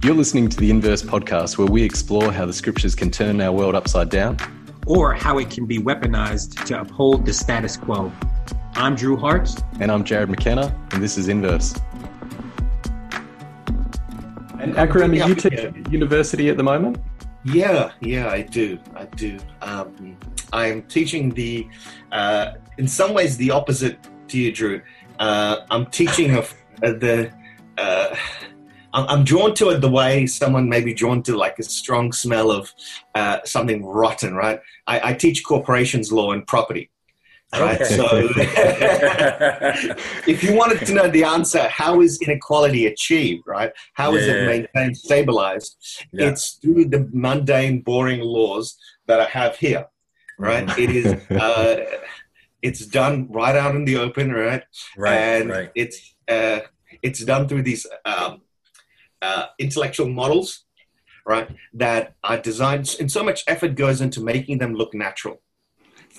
You're listening to the Inverse podcast, where we explore how the scriptures can turn our world upside down or how it can be weaponized to uphold the status quo. I'm Drew Hart. And I'm Jarrod McKenna, and this is Inverse. And Akram, are you teaching at university at the moment? Yeah, yeah, I do. I do. Um, I'm teaching the, uh, in some ways, the opposite to you, Drew. Uh, I'm teaching of uh, the. I'm drawn to it the way someone may be drawn to like a strong smell of uh, something rotten, right? I, I, teach corporations law and property. Right. Okay. So, if you wanted to know the answer, how is inequality achieved? Right? How yeah, is it maintained, stabilized? Yeah. It's through the mundane, boring laws that I have here. Right? Mm. it is. Uh, it's done right out in the open, right? Right. And right. it's uh, it's done through these um, uh, intellectual models, right? That are designed, and so much effort goes into making them look natural.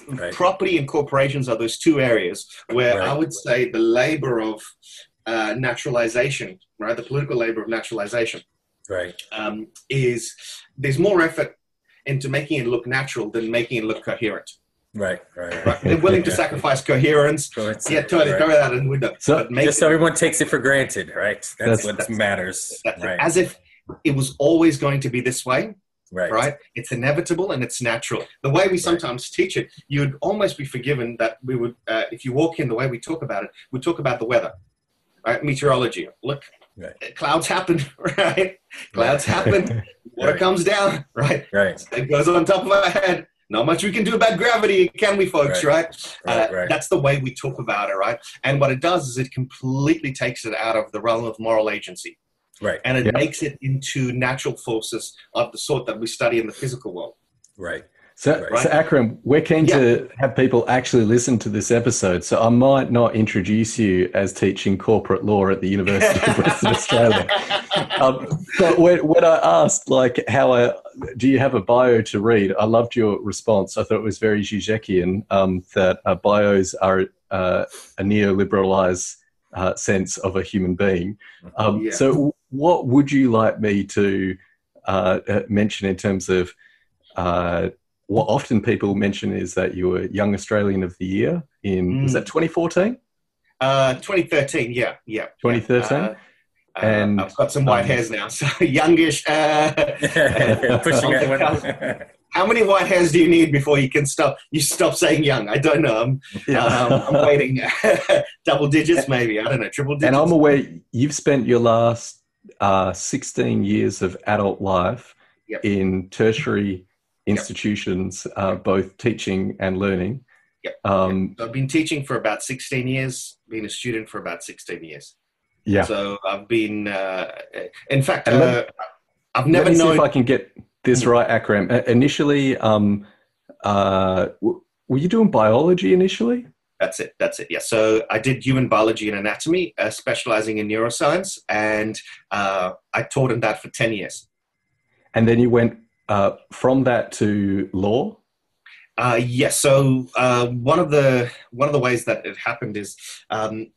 Right. Property and corporations are those two areas where right. I would say the labor of uh, naturalization, right? The political labor of naturalization, right? Um, is there's more effort into making it look natural than making it look coherent. Right, right, right. They're willing to sacrifice coherence. yeah, totally right. throw that in the window. So just so everyone takes it for granted, right? That's, that's what that's, matters. That's right. As if it was always going to be this way. Right. Right. It's inevitable and it's natural. The way we sometimes right. teach it, you'd almost be forgiven that we would, uh, if you walk in the way we talk about it, we talk about the weather, right? Meteorology. Look, right. clouds happen, right? Clouds happen. Water comes down, right? Right. It goes on top of our head not much we can do about gravity, can we, folks? Right. Right? Right, uh, right? That's the way we talk about it, right? And what it does is it completely takes it out of the realm of moral agency. Right. And it makes it into natural forces of the sort that we study in the physical world. Right. So, right. so Akram, we're keen yeah. to have people actually listen to this episode. So I might not introduce you as teaching corporate law at the University of Western Australia. Um, but when, when, I asked, like, how I, do you have a bio to read? I loved your response. I thought it was very Zizekian um, that uh, bios are uh, a neoliberalized uh, sense of a human being. Um, yeah. So, what would you like me to uh, uh, mention in terms of uh, what often people mention is that you were Young Australian of the Year in mm. was that 2014? Uh, 2013, yeah, yeah. 2013. Uh, uh, and I've got some white um, hairs now, so youngish. Uh, pushing How many white hairs do you need before you can stop? You stop saying young. I don't know. I'm, yeah. um, I'm waiting. Double digits, maybe. I don't know. Triple digits. And I'm aware you've spent your last uh, 16 years of adult life yep. in tertiary institutions, yep. uh, both teaching and learning. Yep. Um, yep. I've been teaching for about 16 years, been a student for about 16 years. Yeah. So I've been, uh, in fact, uh, I've never let me known. See if I can get this mm. right, Akram. Uh, initially, um, uh, w- were you doing biology initially? That's it. That's it. Yeah. So I did human biology and anatomy, uh, specializing in neuroscience, and uh, I taught in that for 10 years. And then you went uh, from that to law? Uh, yes. So uh, one of the one of the ways that it happened is um,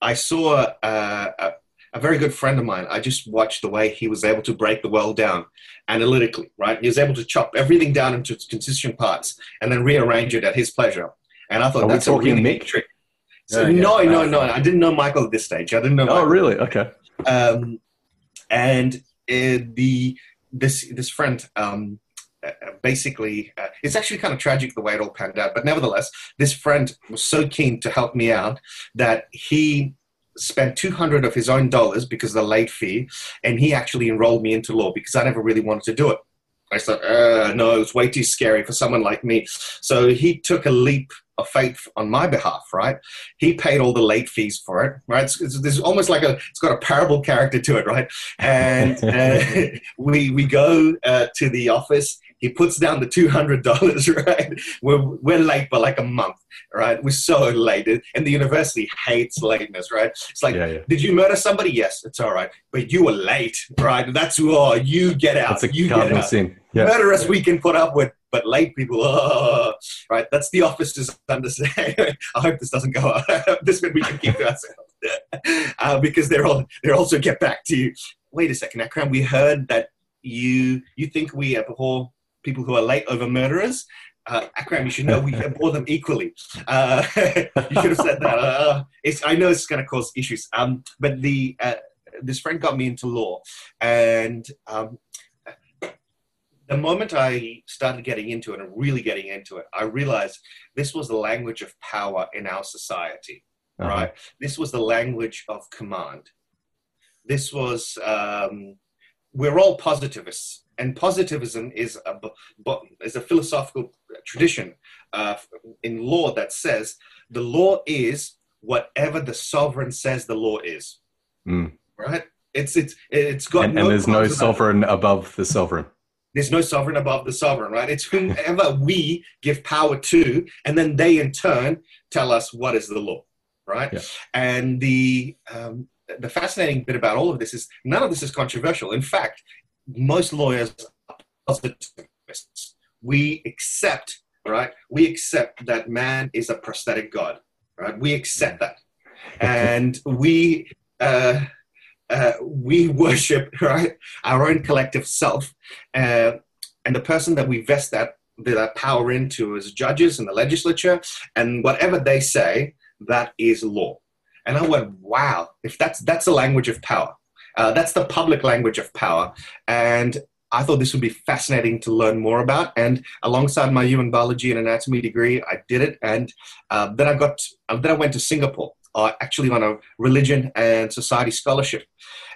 I saw uh, a, a, very good friend of mine. I just watched the way he was able to break the world down analytically. Right, he was able to chop everything down into its constituent parts and then rearrange it at his pleasure. And I thought Are that's a really neat trick. So, yeah, no, no, no. I didn't know Michael at this stage. I didn't know. Oh, Michael. Oh, really? Okay. Um, and uh, the this this friend um, uh, basically uh, it's actually kind of tragic the way it all panned out but nevertheless this friend was so keen to help me out that he spent 200 of his own dollars because of the late fee and he actually enrolled me into law because i never really wanted to do it. I thought uh, no it's way too scary for someone like me. So he took a leap of faith on my behalf, right? He paid all the late fees for it, right? It's, it's, there's almost like a, it's got a parable character to it, right? And uh, we we go uh, to the office. He puts down the two hundred dollars, right? We're we're late by like a month, right? We're so late, and the university hates lateness, right? It's like, yeah, yeah. did you murder somebody? Yes, it's all right, but you were late, right? That's oh, you get out. That's a you get out. Sin. Yeah. Murderers we can put up with, but late people, oh, right? That's the office's understanding. I hope this doesn't go. this bit we can keep to ourselves. Uh, because they're all they're also get back to you. wait a second, Akram, we heard that you you think we abhor people who are late over murderers. Uh, Akram, you should know we abhor them equally. Uh, you should have said that. Uh, I know it's going to cause issues. Um, but the uh, this friend got me into law, and um, the moment I started getting into it and really getting into it, I realized this was the language of power in our society. Uh-huh. Right? This was the language of command. This was um, we're all positivists, and positivism is a is a philosophical tradition uh, in law that says the law is whatever the sovereign says the law is. Mm. Right? It's it's it's got and, no and there's no sovereign above the sovereign. There's no sovereign above the sovereign, right? It's whomever we give power to, and then they in turn tell us what is the law, right? Yeah. And the um, the fascinating bit about all of this is none of this is controversial. In fact, most lawyers are positivists. We accept, right? We accept that man is a prosthetic god, right? We accept that, and we. Uh, uh, we worship right our own collective self, uh, and the person that we vest that that power into as judges and the legislature, and whatever they say, that is law. And I went, wow, if that's that's the language of power. Uh, that's the public language of power. And I thought this would be fascinating to learn more about. And alongside my human biology and anatomy degree, I did it. And uh, then I got, uh, then I went to Singapore, uh, actually on a religion and society scholarship.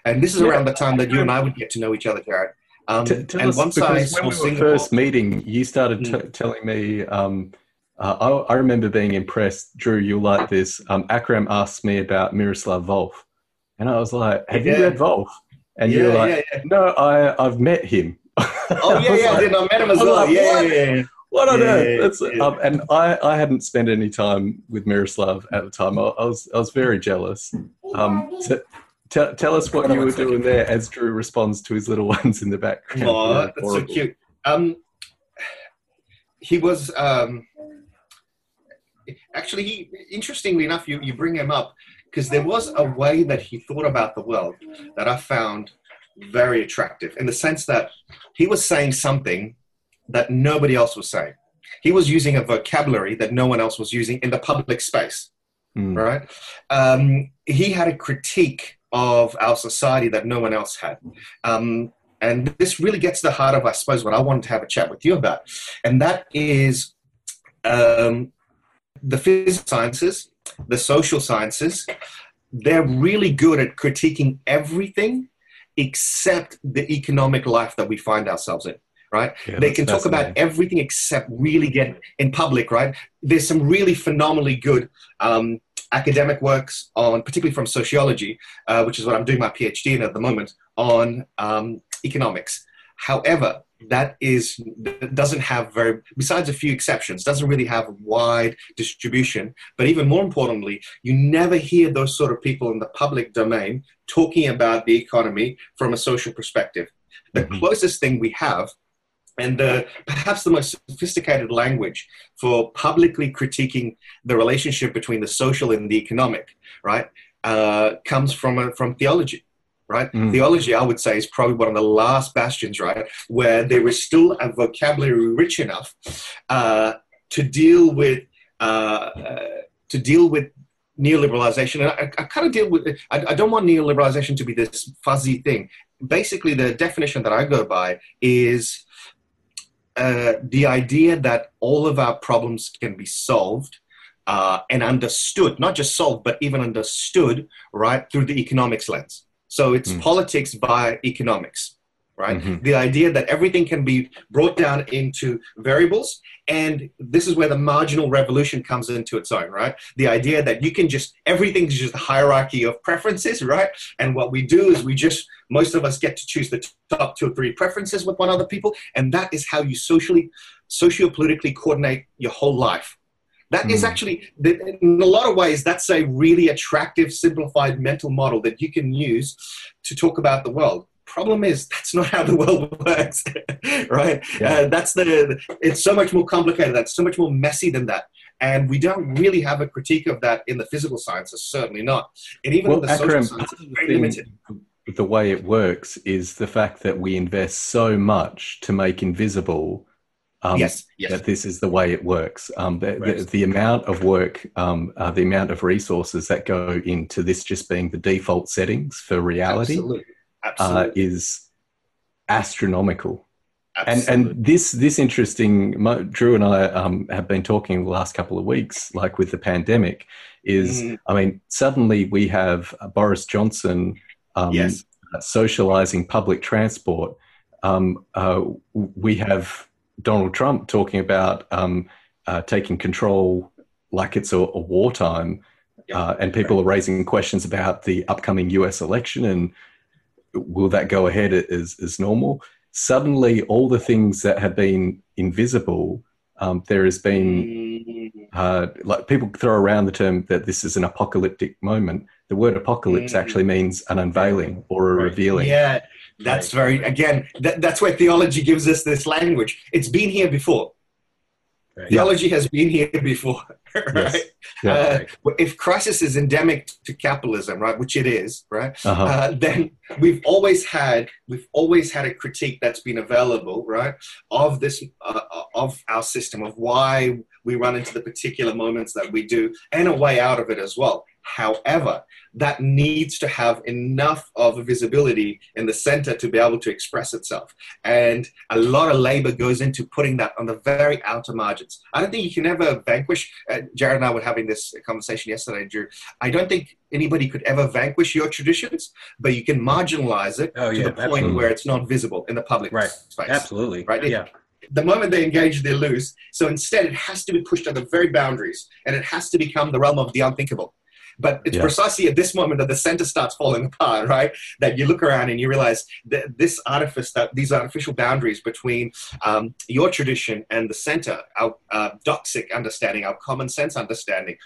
And this is yeah. around the time that you and I would get to know each other, Jarrod. Um, T- and us, once I when we were Singapore, first meeting, you started t- mm. telling me. Um, uh, I, I, remember being impressed. Drew, you'll like this. Um, Akram asked me about Miroslav Volf, and I was like, "Have yeah. you read Volf?" And yeah, you were like, yeah, "No, I I've met him." oh yeah, yeah, like, I. I met him as well. Like, yeah, what? yeah, What on earth? Um, and I, I hadn't spent any time with Miroslav at the time. I, I was I was very jealous. Um, so, Tell, tell us what you were doing there as Drew responds to his little ones in the background. Oh, that's so cute. Um, he was um, actually, he, interestingly enough, you, you bring him up because there was a way that he thought about the world that I found very attractive in the sense that he was saying something that nobody else was saying. He was using a vocabulary that no one else was using in the public space, mm. right? Um, he had a critique of our society that no one else had. Um, and this really gets to the heart of, I suppose, what I wanted to have a chat with you about. And that is um, the physical sciences, the social sciences, they're really good at critiquing everything except the economic life that we find ourselves in right? Yeah, they can talk about everything except really get in public, right? There's some really phenomenally good um, academic works on, particularly from sociology, uh, which is what I'm doing my PhD in at the moment, on um, economics. However, that is doesn't have very besides a few exceptions doesn't really have wide distribution but even more importantly you never hear those sort of people in the public domain talking about the economy from a social perspective the mm-hmm. closest thing we have and the, perhaps the most sophisticated language for publicly critiquing the relationship between the social and the economic, right, uh, comes from a, from theology. Right, mm. theology, I would say, is probably one of the last bastions, right, where there is still a vocabulary rich enough uh, to deal with uh, to deal with neoliberalization. And I, I kind of deal with it. I, I, don't want neoliberalization to be this fuzzy thing. Basically, the definition that I go by is uh, the idea that all of our problems can be solved uh, and understood, not just solved, but even understood, right, through the economics lens. So it's mm. politics by economics right? Mm-hmm. The idea that everything can be brought down into variables. And this is where the marginal revolution comes into its own, right? The idea that you can just, everything's just a hierarchy of preferences, right? And what we do is we just, most of us get to choose the top two or three preferences with one other people. And that is how you socially, socio-politically coordinate your whole life. That mm. is actually, in a lot of ways, that's a really attractive, simplified mental model that you can use to talk about the world problem is that's not how the world works right yeah. uh, that's the it's so much more complicated that's so much more messy than that and we don't really have a critique of that in the physical sciences certainly not and even well, in the Akram, social sciences very limited the way it works is the fact that we invest so much to make invisible um, yes, yes. that this is the way it works. Um, the, right. the, the, amount of work, um, uh, the amount of resources that go into this just being the default settings for reality Absolutely. Uh, is astronomical. Absolutely. And and this this interesting, Drew and I um, have been talking the last couple of weeks, like with the pandemic, is mm. I mean suddenly we have Boris Johnson um, yes. socializing public transport. Um, uh, we have Donald Trump talking about um, uh, taking control like it's a, a wartime, uh, and people are raising questions about the upcoming U.S. election and will that go ahead as, as normal? Suddenly, all the things that have been invisible, um, there has been Mm. uh, like people throw around the term that this is an apocalyptic moment. The word apocalypse Mm. actually means an unveiling or a Right. revealing. Yeah, that's very, again, that, that's where theology gives us this language. It's been here before. Right. Theology has been here before, right? Yes. Yeah. Uh, if crisis is endemic to capitalism, right, which it is, right, Uh-huh. uh, then we've always had we've always had a critique that's been available, right, of this uh, of our system of why we run into the particular moments that we do, and a way out of it as well. However, that needs to have enough of a visibility in the center to be able to express itself. And a lot of labor goes into putting that on the very outer margins. I don't think you can ever vanquish. Uh, Jarrod and I were having this conversation yesterday, Drew. I don't think anybody could ever vanquish your traditions, but you can marginalize it Oh, to yeah, the point absolutely. where it's not visible in the public Right. space. Absolutely. Right. It- Yeah. The moment they engage, they lose. So instead, it has to be pushed to the very boundaries, and it has to become the realm of the unthinkable. But it's Yeah. precisely at this moment that the center starts falling apart, right? That you look around and you realize that this artifice, that these artificial boundaries between um, your tradition and the center, our uh, doxic understanding, our common sense understanding,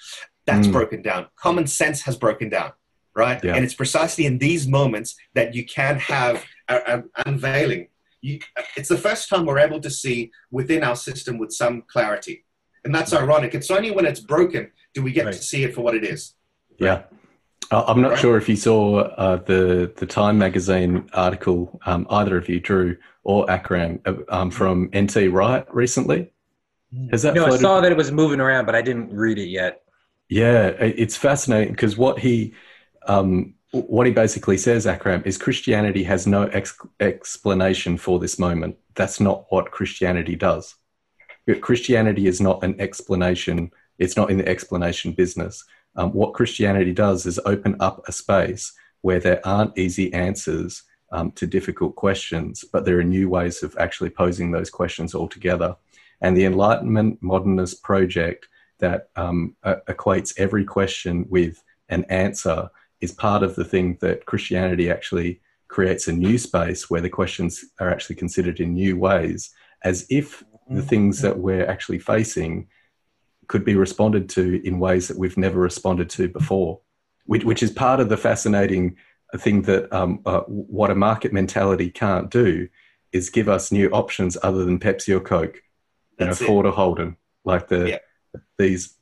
that's Mm. broken down. Common sense has broken down, right? Yeah. And it's precisely in these moments that you can have an unveiling. You, it's the first time we're able to see within our system with some clarity. And that's ironic. It's only when it's broken do we get Right. to see it for what it is. Yeah. Uh, I'm not Right. sure if you saw uh, the the Time magazine article, um, either of you, Drew or Akram, uh, um, from NT Wright recently. Has that No, I saw that it was moving around, but I didn't read it yet. Yeah, it's fascinating because what he um, what he basically says, Akram, is Christianity has no ex- explanation for this moment. That's not what Christianity does. Christianity is not an explanation. It's not in the explanation business. Um, what Christianity does is open up a space where there aren't easy answers um, to difficult questions, but there are new ways of actually posing those questions altogether. And the Enlightenment Modernist project that um, uh, equates every question with an answer is part of the thing that Christianity actually creates a new space where the questions are actually considered in new ways, as if the things that we're actually facing could be responded to in ways that we've never responded to before, which, which is part of the fascinating thing that um, uh, what a market mentality can't do is give us new options other than Pepsi or Coke, you know, That's it. Ford or Holden, like the Yeah. these.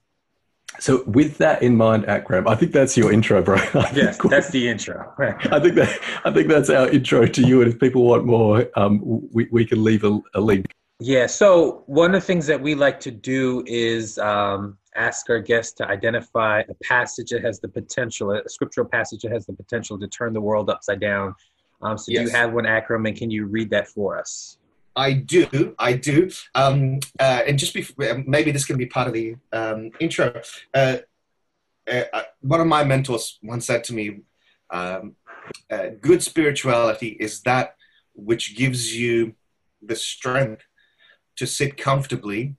So with that in mind, Akram, I think that's your intro, bro. I Yes, that's the intro. I think that I think that's our intro to you. And if people want more, um, we we can leave a, a link. Yeah. So one of the things that we like to do is um, ask our guests to identify a passage that has the potential, a scriptural passage that has the potential to turn the world upside down. Um, so do you have one, Akram, and can you read that for us? I do, I do. Um, uh, and just before, maybe this can be part of the um, intro. Uh, uh, uh, one of my mentors once said to me, um, uh, "Good spirituality is that which gives you the strength to sit comfortably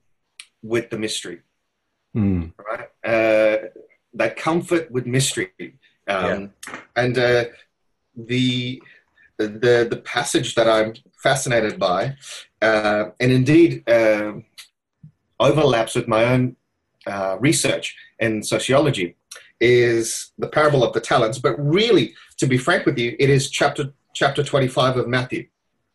with the mystery." Mm, right? Uh, that comfort with mystery, um, and uh, the the the passage that I'm fascinated by, uh, and indeed uh, overlaps with my own uh, research in sociology, is the parable of the talents. But really, to be frank with you, it is chapter chapter 25 of Matthew.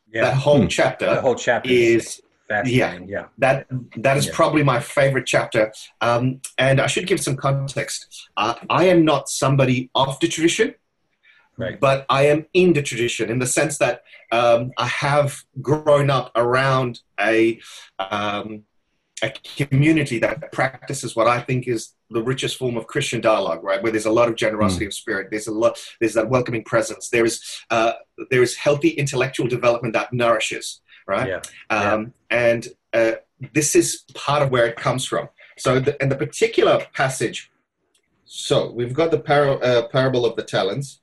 Yeah. That whole Hmm. chapter the whole chapter is fascinating. Yeah. that that is Yeah. probably my favorite chapter. Um, and I should give some context. Uh, I am not somebody of the tradition, Right. but I am in the tradition in the sense that um, I have grown up around a um, a community that practices what I think is the richest form of Christian dialogue, right? Where there's a lot of generosity of spirit, there's a lot, there's that welcoming presence, there is uh, there is healthy intellectual development that nourishes, right? Yeah. Um, and uh, this is part of where it comes from. So, the, and the particular passage. So we've got the par- uh, parable of the talents.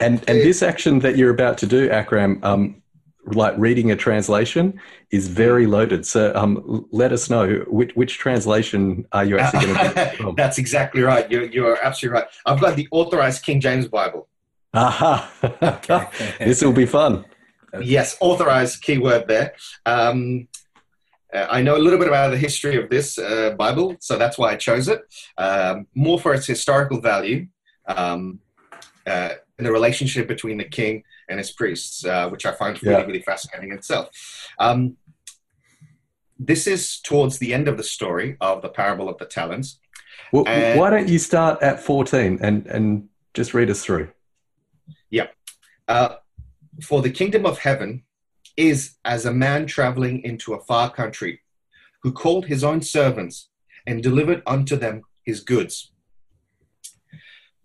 And and this action that you're about to do, Akram, um, like reading a translation, is very loaded. So um, let us know which which translation are you actually going to from? That's exactly right. You're, you're absolutely right. I've got the authorized King James Bible. Aha! Okay. This will be fun. Yes, authorized keyword there. Um, uh, I know a little bit about the history of this uh, Bible, so that's why I chose it. Um, more for its historical value um, uh, and the relationship between the king and his priests, uh, which I find really, Yeah. really fascinating in itself. Um, this is towards the end of the story of the parable of the talents. Well, And- why don't you start at 14 and, and just read us through? Uh, for the kingdom of heaven is as a man traveling into a far country, who called his own servants and delivered unto them his goods.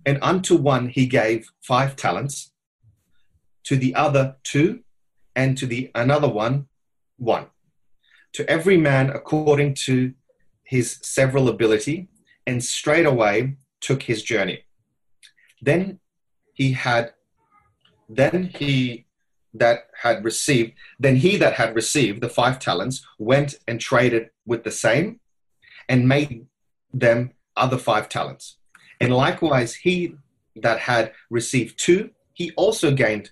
And unto one he gave five talents, to the other two, and to the another one one. To every man according to his several ability, and straightway took his journey. Then he had then he that had received then he that had received the five talents went and traded with the same and made them other five talents. And likewise he that had received two he also gained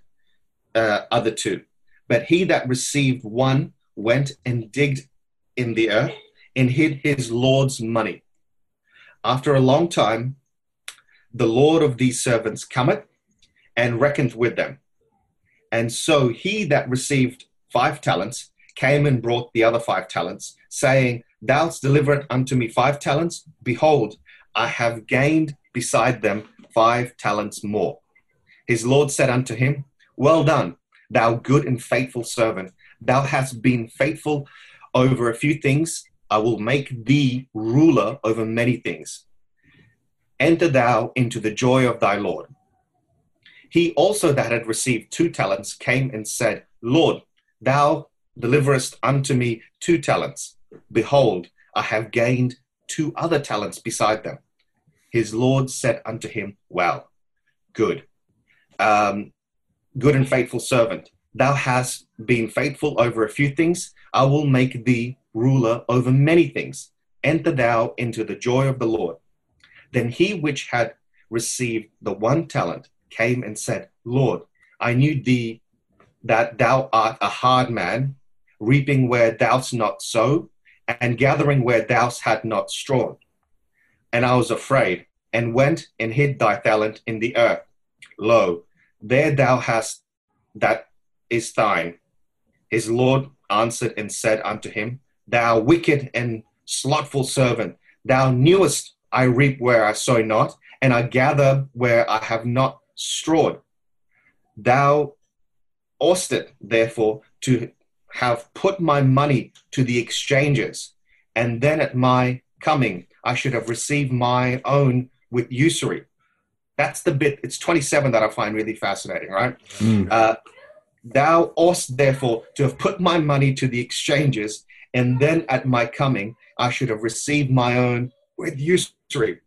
uh, other two. But he that received one went and digged in the earth and hid his lord's money. After a long time the lord of these servants cometh and reckoned with them. And so he that received five talents came and brought the other five talents, saying, Thou hast delivered unto me five talents. Behold, I have gained beside them five talents more. His Lord said unto him, Well done, thou good and faithful servant. Thou hast been faithful over a few things. I will make thee ruler over many things. Enter thou into the joy of thy Lord. He also that had received two talents came and said, Lord, thou deliverest unto me two talents. Behold, I have gained two other talents beside them. His Lord said unto him, Well, good, um, good and faithful servant. Thou hast been faithful over a few things. I will make thee ruler over many things. Enter thou into the joy of the Lord. Then he which had received the one talent came and said, Lord, I knew thee that thou art a hard man, reaping where thou'st not sown, and gathering where thou had not strawn. And I was afraid, and went and hid thy talent in the earth. Lo, there thou hast that is thine. His Lord answered and said unto him, Thou wicked and slothful servant, thou knewest I reap where I sow not, and I gather where I have not strawed. Thou oughtest therefore to have put my money to the exchanges, and then at my coming I should have received my own with usury. That's the bit, it's 27 that I find really fascinating, right? Mm. Uh, Thou oughtest therefore to have put my money to the exchanges, and then at my coming I should have received my own with usury.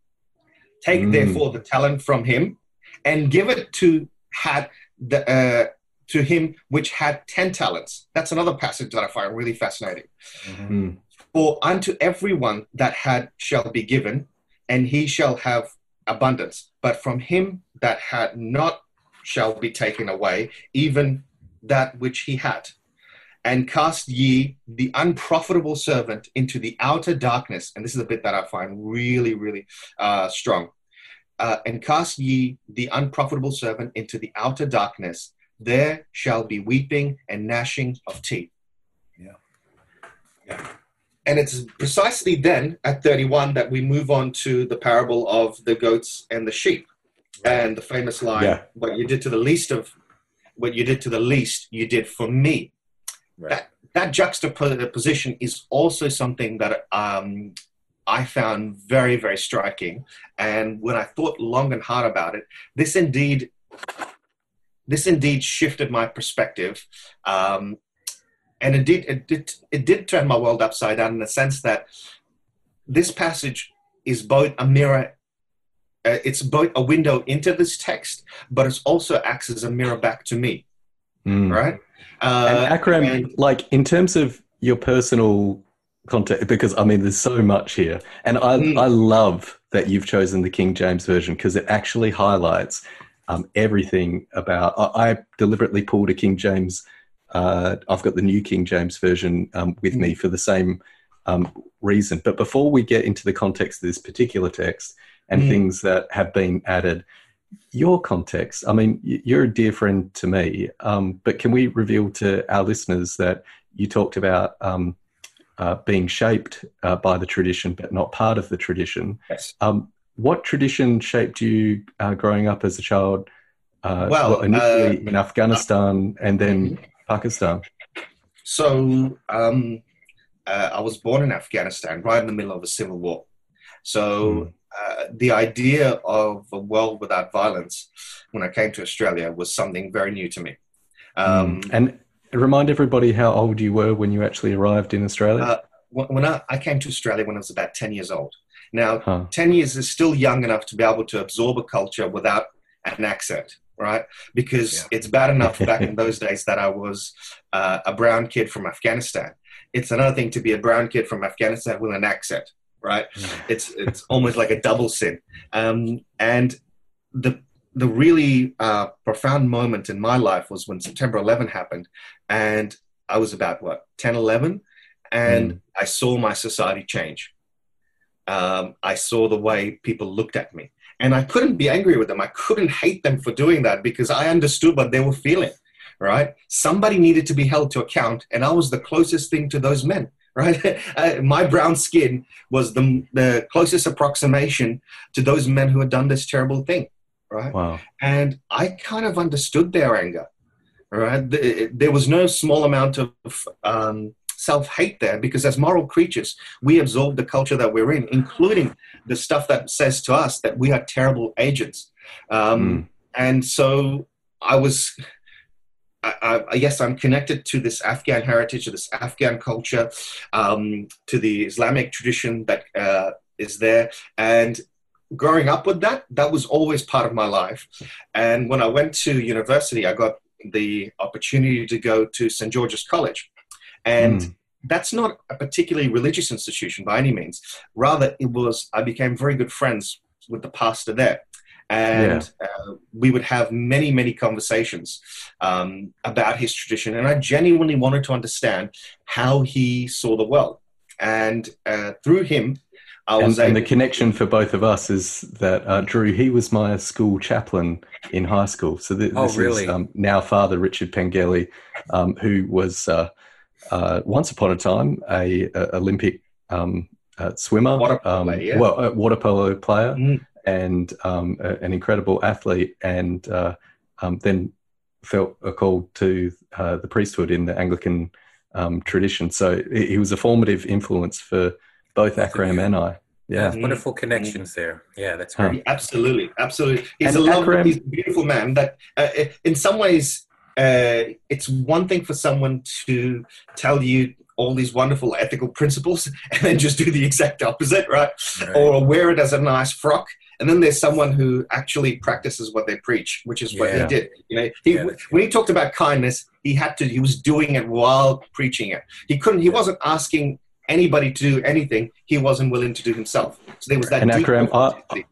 Take Mm. therefore the talent from him, and give it to had the uh, to him which had ten talents. That's another passage that I find really fascinating. Mm. For unto everyone that had shall be given, and he shall have abundance. But from him that had not shall be taken away, even that which he had. And cast ye the unprofitable servant into the outer darkness. And this is a bit that I find really, really uh, strong. Uh, and cast ye the unprofitable servant into the outer darkness. There shall be weeping and gnashing of teeth. Yeah. And it's precisely then at 31 that we move on to the parable of the goats and the sheep. and the famous line, Yeah. "What you did to the least of, what you did to the least, you did for me." Right. That that juxtaposition is also something that um, I found very very striking. And when I thought long and hard about it, this indeed, this indeed shifted my perspective. Um, and it did, it did, it did turn my world upside down in the sense that this passage is both a mirror uh, it's both a window into this text, but it also acts as a mirror back to me, Mm. right? Uh, and Akram, and- like in terms of your personal context, because I mean, there's so much here, and I Mm. I love that you've chosen the King James version because it actually highlights um, everything about. I, I deliberately pulled a King James. Uh, I've got the new King James version um, with me for the same um, reason. But before we get into the context of this particular text and Mm. things that have been added, your context. I mean, you're a dear friend to me, um, but can we reveal to our listeners that you talked about um, uh, being shaped uh, by the tradition, but not part of the tradition? Yes. Um, what tradition shaped you uh, growing up as a child? Uh, Well, initially uh, in Afghanistan and then Pakistan. So um, uh, I was born in Afghanistan, right in the middle of a civil war. So uh, the idea of a world without violence, when I came to Australia, was something very new to me. Um, Mm. and remind everybody how old you were when you actually arrived in Australia. Uh, when I, I came to Australia when I was about 10 years old. Now, Huh. 10 years is still young enough to be able to absorb a culture without an accent, right? Because Yeah. it's bad enough back in those days that I was uh, a brown kid from Afghanistan. It's another thing to be a brown kid from Afghanistan with an accent, right? It's it's almost like a double sin. Um, and the the really uh, profound moment in my life was when September 11 happened, and I was about what 10, 11, and I saw my society change. Um, I saw the way people looked at me, and I couldn't be angry with them. I couldn't hate them for doing that because I understood what they were feeling. Right? Somebody needed to be held to account, and I was the closest thing to those men. Right? Uh, my brown skin was the the closest approximation to those men who had done this terrible thing. Right? Wow. and I kind of understood their anger. Right, there was no small amount of um, self-hate there because, as moral creatures, we absorb the culture that we're in, including the stuff that says to us that we are terrible agents. Um, And so, I was. I, I, yes, I'm connected to this Afghan heritage, to this Afghan culture, um, to the Islamic tradition that uh, is there, and growing up with that, that was always part of my life. And when I went to university, I got the opportunity to go to St. George's College. And Mm. that's not a particularly religious institution by any means. Rather, it was, I became very good friends with the pastor there. And uh, we would have many, many conversations um, about his tradition. And I genuinely wanted to understand how he saw the world. And uh, through him, And, and the connection for both of us is that uh, Drew, he was my school chaplain in high school. So th- Oh, this really? is um, now Father Richard Pengelly, um, who was uh, uh, once upon a time a, a Olympic um, uh, swimmer, Water polo um, player, yeah. well, a water polo player, Mm. and um, a, an incredible athlete, and uh, um, then felt a call to uh, the priesthood in the Anglican um, tradition. So he was a formative influence for both Both Akram and I. Yeah. Wonderful connections there. Yeah, that's Huh. great. Absolutely, absolutely. He's And a lovely, Akram- he's a beautiful man. That uh, in some ways, uh, it's one thing for someone to tell you all these wonderful ethical principles and then just do the exact opposite, right? Right. Or wear it as a nice frock. And then there's someone who actually practices what they preach, which is what Yeah. he did. You know, he, Yeah, when he talked about kindness, he had to. He was doing it while preaching it. He couldn't. He wasn't asking anybody to do anything. He wasn't willing to do himself. So there was that. And Akram, I-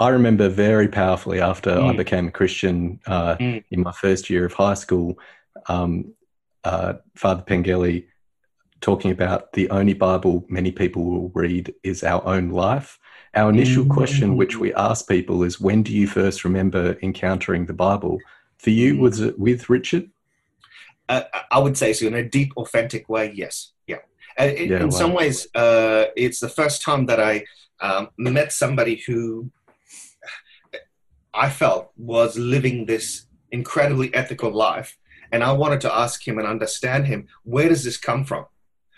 I remember very powerfully after I Mm. became a Christian uh, Mm. in my first year of high school, um, uh, Father Pengelly talking about the only Bible many people will read is our own life. Our initial Mm. question, which we ask people, is when do you first remember encountering the Bible? For you, Mm. was it with Richard? uh, I would say so in a deep, authentic way. Yes, Uh, in, Yeah, in wow. some ways, uh, it's the first time that I um, met somebody who I felt was living this incredibly ethical life. And I wanted to ask him and understand him. Where does this come from?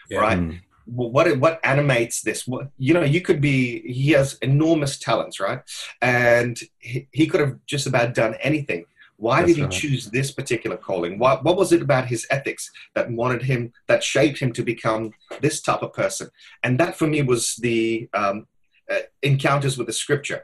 Yeah. Right? Mm. what what animates this what, you know you could be he has enormous talents right and he, he could have just about done anything why That's did he right. choose this particular calling what, what was it about his ethics that wanted him that shaped him to become this type of person and that for me was the um, uh, encounters with the scripture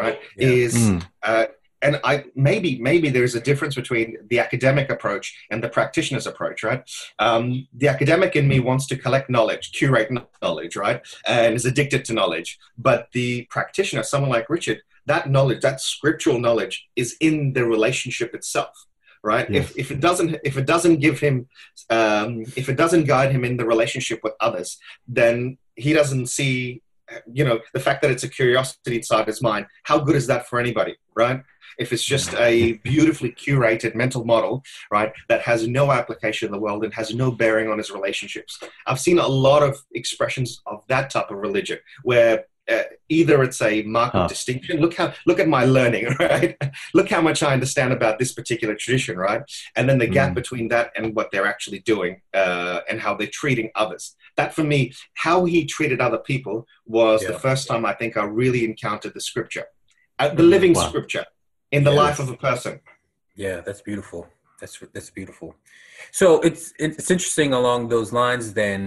right Yeah. is Mm. uh, and I maybe maybe there's a difference between the academic approach and the practitioner's approach, right? Um, the academic in me wants to collect knowledge, curate knowledge, right, and is addicted to knowledge. But the practitioner, someone like Richard, that knowledge, that scriptural knowledge, is in the relationship itself, right? Yes. If if it doesn't if it doesn't give him um, if it doesn't guide him in the relationship with others, then he doesn't see you know the fact that it's a curiosity inside his mind how good is that for anybody right if it's just a beautifully curated mental model right that has no application in the world and has no bearing on his relationships i've seen a lot of expressions of that type of religion where uh, either it's a mark Huh. of distinction look how look at my learning right look how much i understand about this particular tradition right and then the gap Mm. between that and what they're actually doing uh, and how they're treating others that for me how he treated other people was Yeah. the first time i think i really encountered the scripture uh, the Mhm. living Wow. scripture in the life of a person Yeah, that's beautiful. That's that's beautiful. So it's it's interesting along those lines. Then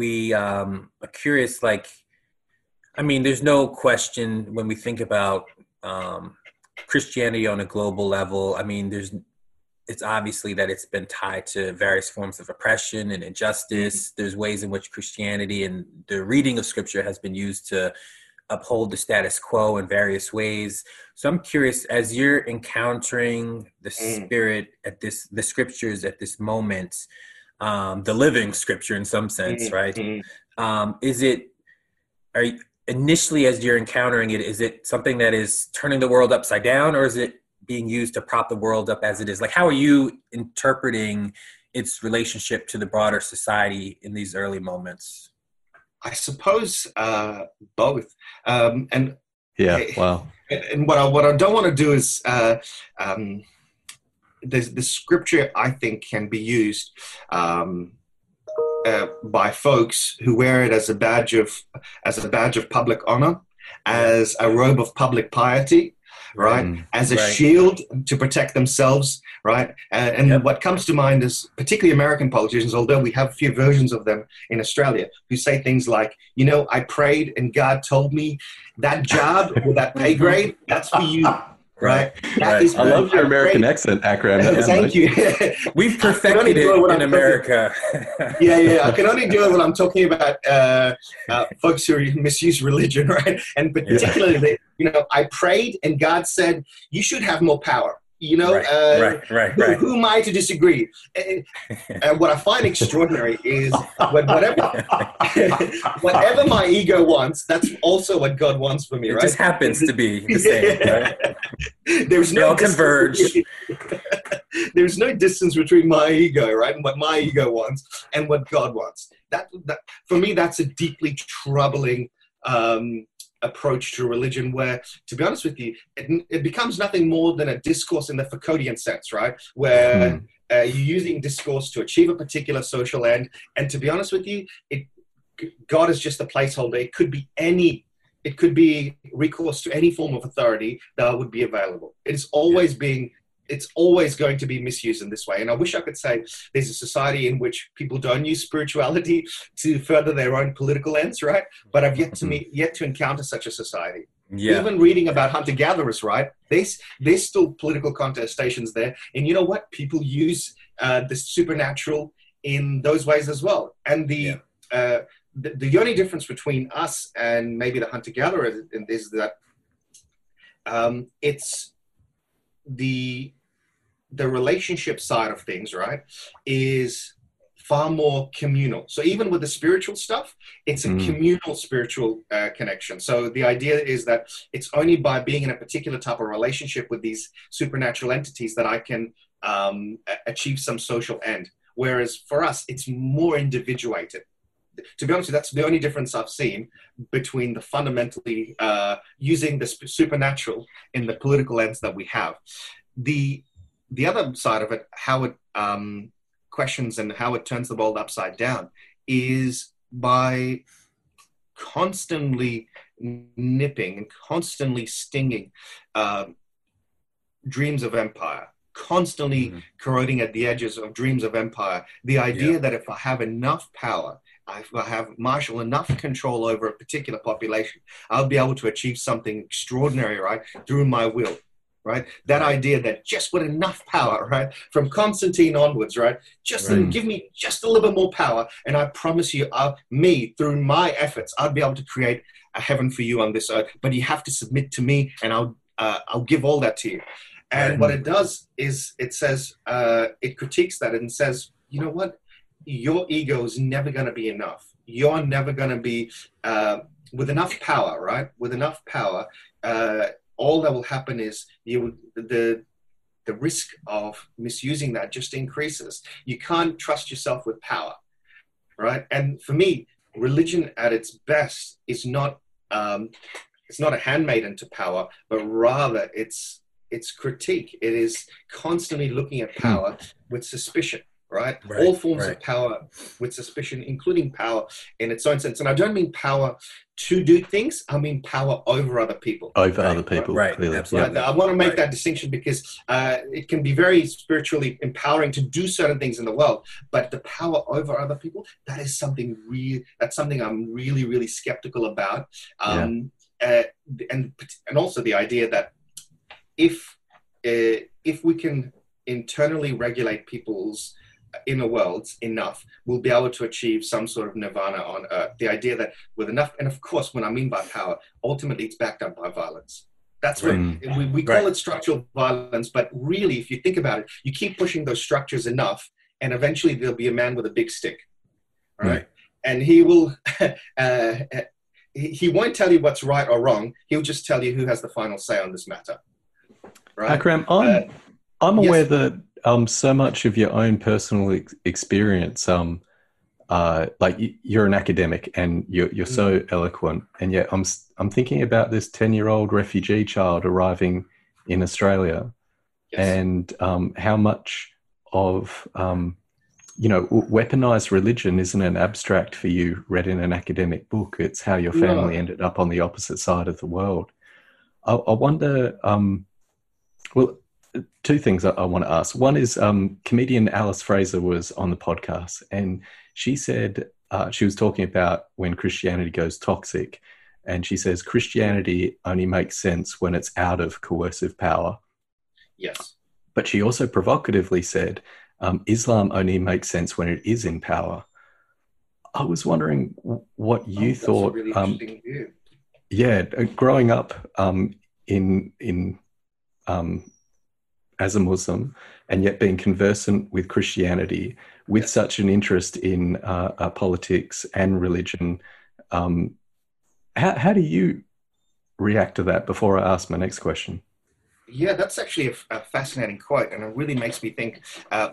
we um, are curious. Like, I mean, there's no question when we think about um, Christianity on a global level. I mean, there's it's obviously that it's been tied to various forms of oppression and injustice. There's ways in which Christianity and the reading of Scripture has been used to uphold the status quo in various ways. So I'm curious, as you're encountering the Mm. spirit at this, the scriptures at this moment, um, the living scripture in some sense, Mhm, right? mhm. Um, is it, are you, initially as you're encountering it, is it something that is turning the world upside down, or is it being used to prop the world up as it is? Like, how are you interpreting its relationship to the broader society in these early moments? I suppose uh, both. Um, and Yeah. Hey. Wow. and what I what I don't want to do is uh, um, the the scripture I think can be used um, uh, by folks who wear it as a badge of as a badge of public honor, as a robe of public piety, right? Mm. as a Right. shield to protect themselves, right? And, and Yep. what comes to mind is particularly American politicians, although we have a few versions of them in Australia, who say things like, you know, I prayed and God told me that job or that pay grade, that's for you, right? That Right. I love your American prayed- accent, Akram. Thank you. We've I perfected do it in I'm America. yeah, yeah. I can only do it when I'm talking about uh, uh, folks who misuse religion, right? And particularly, they, you know, I prayed and God said, you should have more power. You know, right, uh, right, right, who, right. who am I to disagree? And, and what I find extraordinary is when whatever whatever my ego wants, that's also what God wants for me, It right? just happens to be the same, right? There's They no all converge. There's no distance between my ego, right, and what my ego wants, and what God wants. That, that for me, that's a deeply troubling um, approach to religion. Where, to be honest with you, it, it becomes nothing more than a discourse in the Foucauldian sense, right, where Mm. uh, you're using discourse to achieve a particular social end. And to be honest with you, it God is just a placeholder. It could be any. It could be recourse to any form of authority that would be available. It is always being. It's always going to be misused in this way. And I wish I could say there's a society in which people don't use spirituality to further their own political ends, right? But I've yet to Mhm. meet, yet to encounter such a society Yeah, even reading about hunter gatherers, right? There's there's still political contestations there, and you know what? People use uh, the supernatural in those ways as well. And the Yeah. uh, the, the only difference between us and maybe the hunter gatherer is, is that um, it's the the relationship side of things, right? Is far more communal. So even with the spiritual stuff, it's a Mm. communal spiritual uh, connection. So the idea is that it's only by being in a particular type of relationship with these supernatural entities that I can um, achieve some social end. Whereas for us, it's more individuated. to be honest, that's the only difference I've seen between the fundamentally uh, using the supernatural in the political ends that we have. The the other side of it, how it um, questions and how it turns the world upside down, is by constantly nipping and constantly stinging uh, dreams of empire constantly mm-hmm. corroding at the edges of dreams of empire. The idea yeah. that if I have enough power, if I have marshal enough control over a particular population, I'll be able to achieve something extraordinary, right, through my will. Right, that idea that just with enough power, right, from Constantine onwards, right, just right. give me just a little bit more power, and I promise you, I'll, uh, me through my efforts, I'd be able to create a heaven for you on this earth. But you have to submit to me, and I'll uh, I'll give all that to you. And right. what it does is it says, uh, it critiques that and says, you know what? Your ego is never going to be enough. You're never going to be, uh, with enough power, right? With enough power, uh, all that will happen is you the the risk of misusing that just increases. You can't trust yourself with power, right? And for me, religion at its best is not um, it's not a handmaiden to power, but rather it's it's critique. It is constantly looking at power with suspicion, right? right All forms right. of power with suspicion, including power in its own sense. And I don't mean power to do things, I mean power over other people. Over right. other people, right. Clearly. Absolutely. I want to make that distinction because uh, it can be very spiritually empowering to do certain things in the world, but the power over other people, that is something real, that's something I'm really, really skeptical about. Um, yeah. uh, and, and also the idea that if uh, if we can internally regulate people's inner worlds enough, we'll be able to achieve some sort of nirvana on earth. The idea that with enough, and of course, when I mean by power, ultimately it's backed up by violence. That's what mm. we, we call right. it structural violence, but really, if you think about it, you keep pushing those structures enough, and eventually there'll be a man with a big stick, right? Mm. And he will, uh, he won't tell you what's right or wrong. He'll just tell you who has the final say on this matter. Right? Akram, I'm, uh, I'm aware yes. that um, so much of your own personal ex- experience, um, uh, like you're an academic and you're, you're so mm. eloquent, and yet I'm I'm thinking about this ten year old refugee child arriving in Australia, yes. and um, how much of um, you know weaponized religion isn't an abstract for you read in an academic book. It's how your family no. ended up on the opposite side of the world. I, I wonder. Um, well, two things I, I want to ask. One is um, comedian Alice Fraser was on the podcast, and she said uh, she was talking about when Christianity goes toxic, and she says Christianity only makes sense when it's out of coercive power. Yes. But she also provocatively said um, Islam only makes sense when it is in power. I was wondering what you oh, thought. Really um, yeah, growing up um, in in um, as a Muslim and yet being conversant with Christianity with such an interest in uh, uh, politics and religion. Um, how, how do you react to that before I ask my next question? Yeah, that's actually a, a fascinating quote, and it really makes me think. Uh,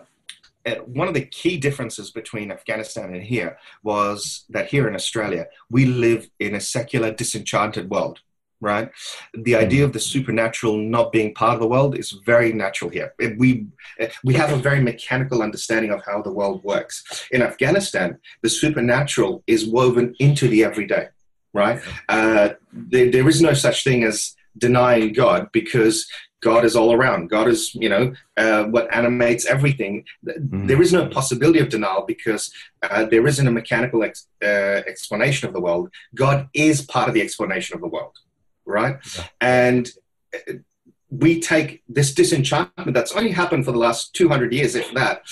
one of the key differences between Afghanistan and here was that here in Australia, we live in a secular, disenchanted world right? The idea of the supernatural not being part of the world is very natural here. We, we have a very mechanical understanding of how the world works. In Afghanistan, the supernatural is woven into the everyday, right? Uh, there, there is no such thing as denying God because God is all around. God is, you know, uh, what animates everything. Mm. There is no possibility of denial because uh, there isn't a mechanical ex- uh, explanation of the world. God is part of the explanation of the world right? Yeah. And we take this disenchantment that's only happened for the last 200 years, if that.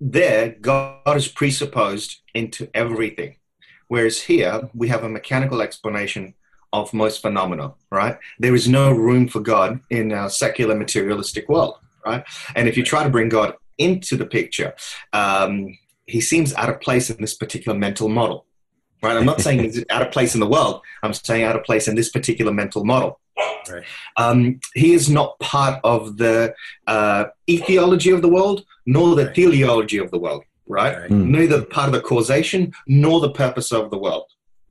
There, God is presupposed into everything. Whereas here, we have a mechanical explanation of most phenomena, right? There is no room for God in our secular materialistic world, right? And if you try to bring God into the picture, um, he seems out of place in this particular mental model right? I'm not saying he's out of place in the world. I'm saying out of place in this particular mental model. Right. Um, he is not part of the uh, etiology of the world, nor the right. teleology of the world. right? Right. Mm. Neither part of the causation nor the purpose of the world.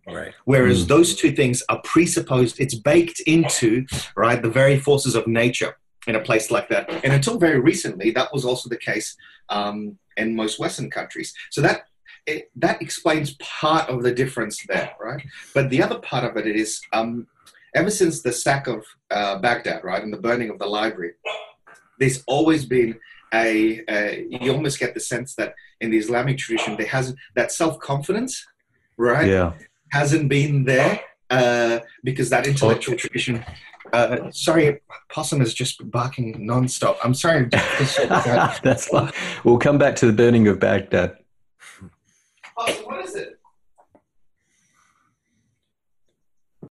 Right. Whereas Mm. those two things are presupposed, it's baked into, right, the very forces of nature in a place like that. And until very recently, that was also the case um, in most Western countries. So that it, that explains part of the difference there, right? But the other part of it is, um, ever since the sack of uh, Baghdad, right, and the burning of the library, there's always been a, a you almost get the sense that in the Islamic tradition there hasn't that self confidence, right? Yeah. hasn't been there uh, because that intellectual tradition. Uh, sorry, possum is just barking nonstop. I'm sorry. That's fine. We'll come back to the burning of Baghdad. Possum, what is it?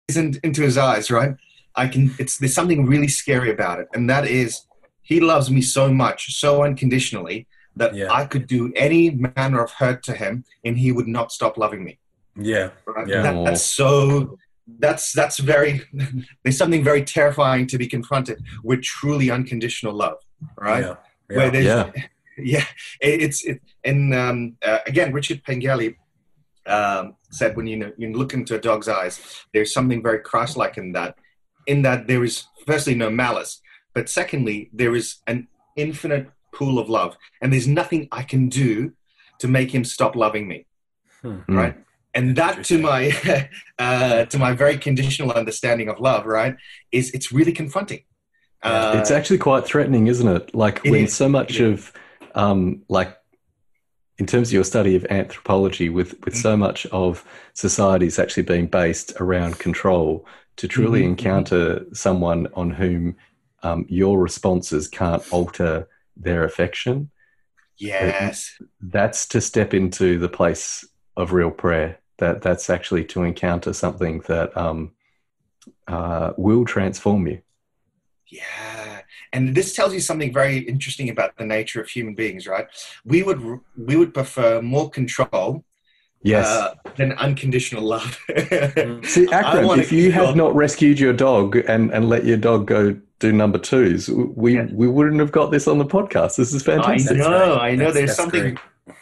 Isn't into his eyes, right? I can. It's there's something really scary about it, and that is he loves me so much, so unconditionally that Yeah. I could do any manner of hurt to him, and he would not stop loving me. Yeah. Right? Yeah. That, that's so. That's that's very. There's something very terrifying to be confronted with truly unconditional love, right? Yeah. Where there's, Yeah. Yeah, it's it, and um, uh, again, Richard Pengelly um, said when you know, you look into a dog's eyes, there's something very Christ-like in that. In that there is firstly no malice, but secondly there is an infinite pool of love, and there's nothing I can do to make him stop loving me Mm. right and that to my uh, to my very conditional understanding of love right is it's really confronting uh, it's actually quite threatening, isn't it? Like It when is. so much of, um, like, in terms of your study of anthropology, with with so much of society is actually being based around control, to truly Mhm, mhm. encounter someone on whom um, your responses can't alter their affection, yes that's to step into the place of real prayer. That that's actually to encounter something that um, uh, will transform you. yeah and this tells you something very interesting about the nature of human beings right we would we would prefer more control Yes. uh, than unconditional love See, I Akram, if you had feel- not rescued your dog and, and let your dog go do number twos, we Yeah. we wouldn't have got this on the podcast. This is fantastic. I fantastic. know, I know. That's- There's that's something. great.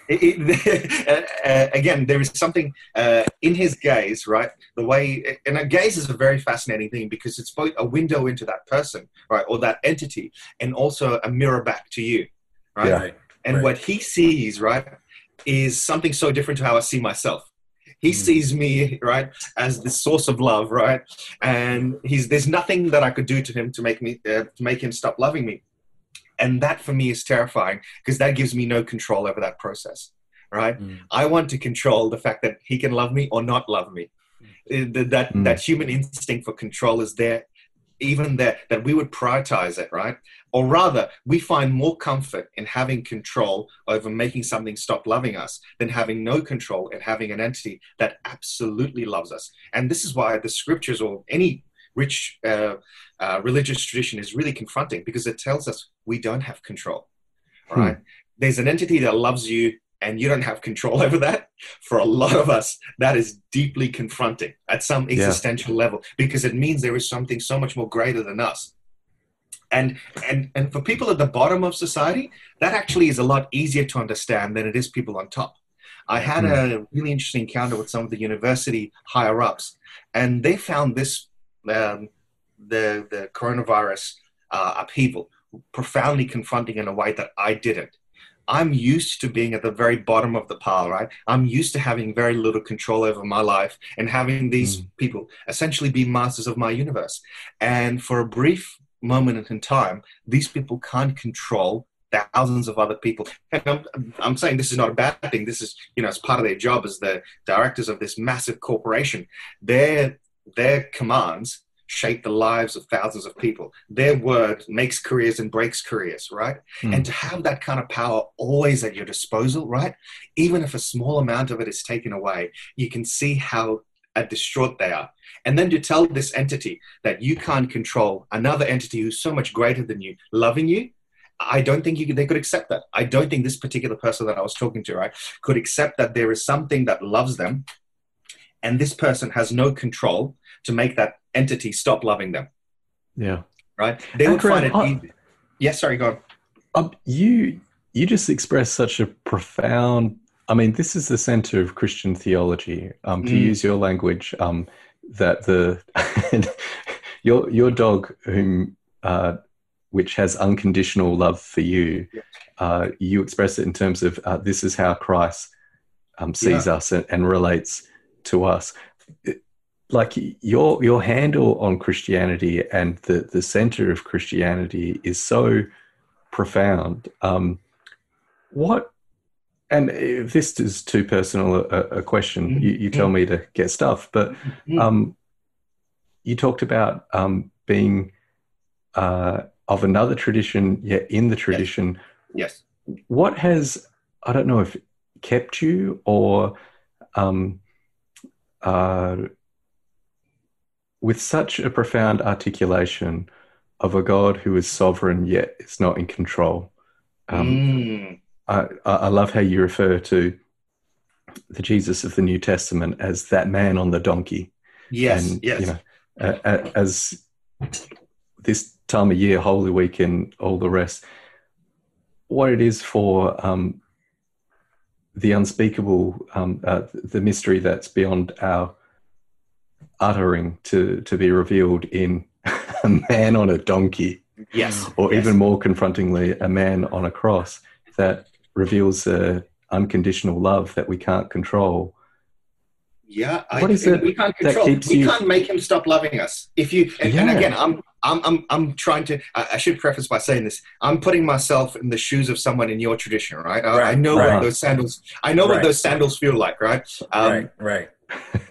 It, it, uh, uh, again, there is something uh, in his gaze, right? The way, and a gaze is a very fascinating thing because it's both a window into that person, right, or that entity, and also a mirror back to you, right? Yeah. And Right. what he sees, right, is something so different to how I see myself. He Mm. sees me, right, as the source of love, right, and he's there's nothing that I could do to him to make me uh, to make him stop loving me, and that for me is terrifying because that gives me no control over that process, right? Mm. I want to control the fact that he can love me or not love me. Uh, That Mm. that human instinct for control is there, even there. That we would prioritize it, right? Or rather, we find more comfort in having control over making something stop loving us than having no control and having an entity that absolutely loves us. And this is why the scriptures or any rich uh, uh, religious tradition is really confronting because it tells us we don't have control. Hmm. Right? There's an entity that loves you and you don't have control over that. For a lot of us, that is deeply confronting at some Yeah. existential level because it means there is something so much more greater than us. And and and for people at the bottom of society, that actually is a lot easier to understand than it is people on top. I had a really interesting encounter with some of the university higher ups, and they found this um, the the coronavirus uh, upheaval profoundly confronting in a way that I didn't. I'm used to being at the very bottom of the pile, right? I'm used to having very little control over my life and having these people essentially be masters of my universe. And for a brief moment in time, these people can't control thousands of other people. And I'm, I'm saying this is not a bad thing. This is, you know, it's part of their job as the directors of this massive corporation. Their their commands shape the lives of thousands of people. Their word makes careers and breaks careers, right? Hmm. And to have that kind of power always at your disposal, right? Even if a small amount of it is taken away, you can see how uh, distraught they are. And then to tell this entity that you can't control another entity who's so much greater than you, loving you, I don't think you could, they could accept that. I don't think this particular person that I was talking to, right, could accept that there is something that loves them, and this person has no control to make that entity stop loving them, Yeah. right? They would Akram, find it. Easy. Yes, sorry, go on. Um, you you just express such a profound. I mean, this is the center of Christian theology. Um, to Mm. use your language, um, that the your your dog, whom uh, which has unconditional love for you, uh, you express it in terms of uh, this is how Christ um, sees us and, and relates to us. It- like your your handle on Christianity and the the center of Christianity is so profound. Um, what? And if this is too personal a, a question, Mhm. you, you tell me to get stuff. But Mhm. um, you talked about um, being uh, of another tradition, yet in the tradition. yes. What has I don't know if kept you or um, uh, with such a profound articulation of a God who is sovereign yet is not in control. Um, Mm. I, I love how you refer to the Jesus of the New Testament as that man on the donkey. Yes. and, yes. You know, a- as this time of year, Holy Week, and all the rest, what it is for um, the unspeakable, um, uh, the mystery that's beyond our uttering to to be revealed in a man on a donkey, yes. or yes. even more confrontingly, a man on a cross that reveals a unconditional love that we can't control. Yeah, I, What is it we can't that control. keeps We you- can't make him stop loving us. If you and, and again, I'm I'm I'm I'm trying to. I, should preface by saying this. I'm putting myself in the shoes of someone in your tradition, right? I, I know right. what those sandals. I know what those sandals feel like, right? Um, right, right.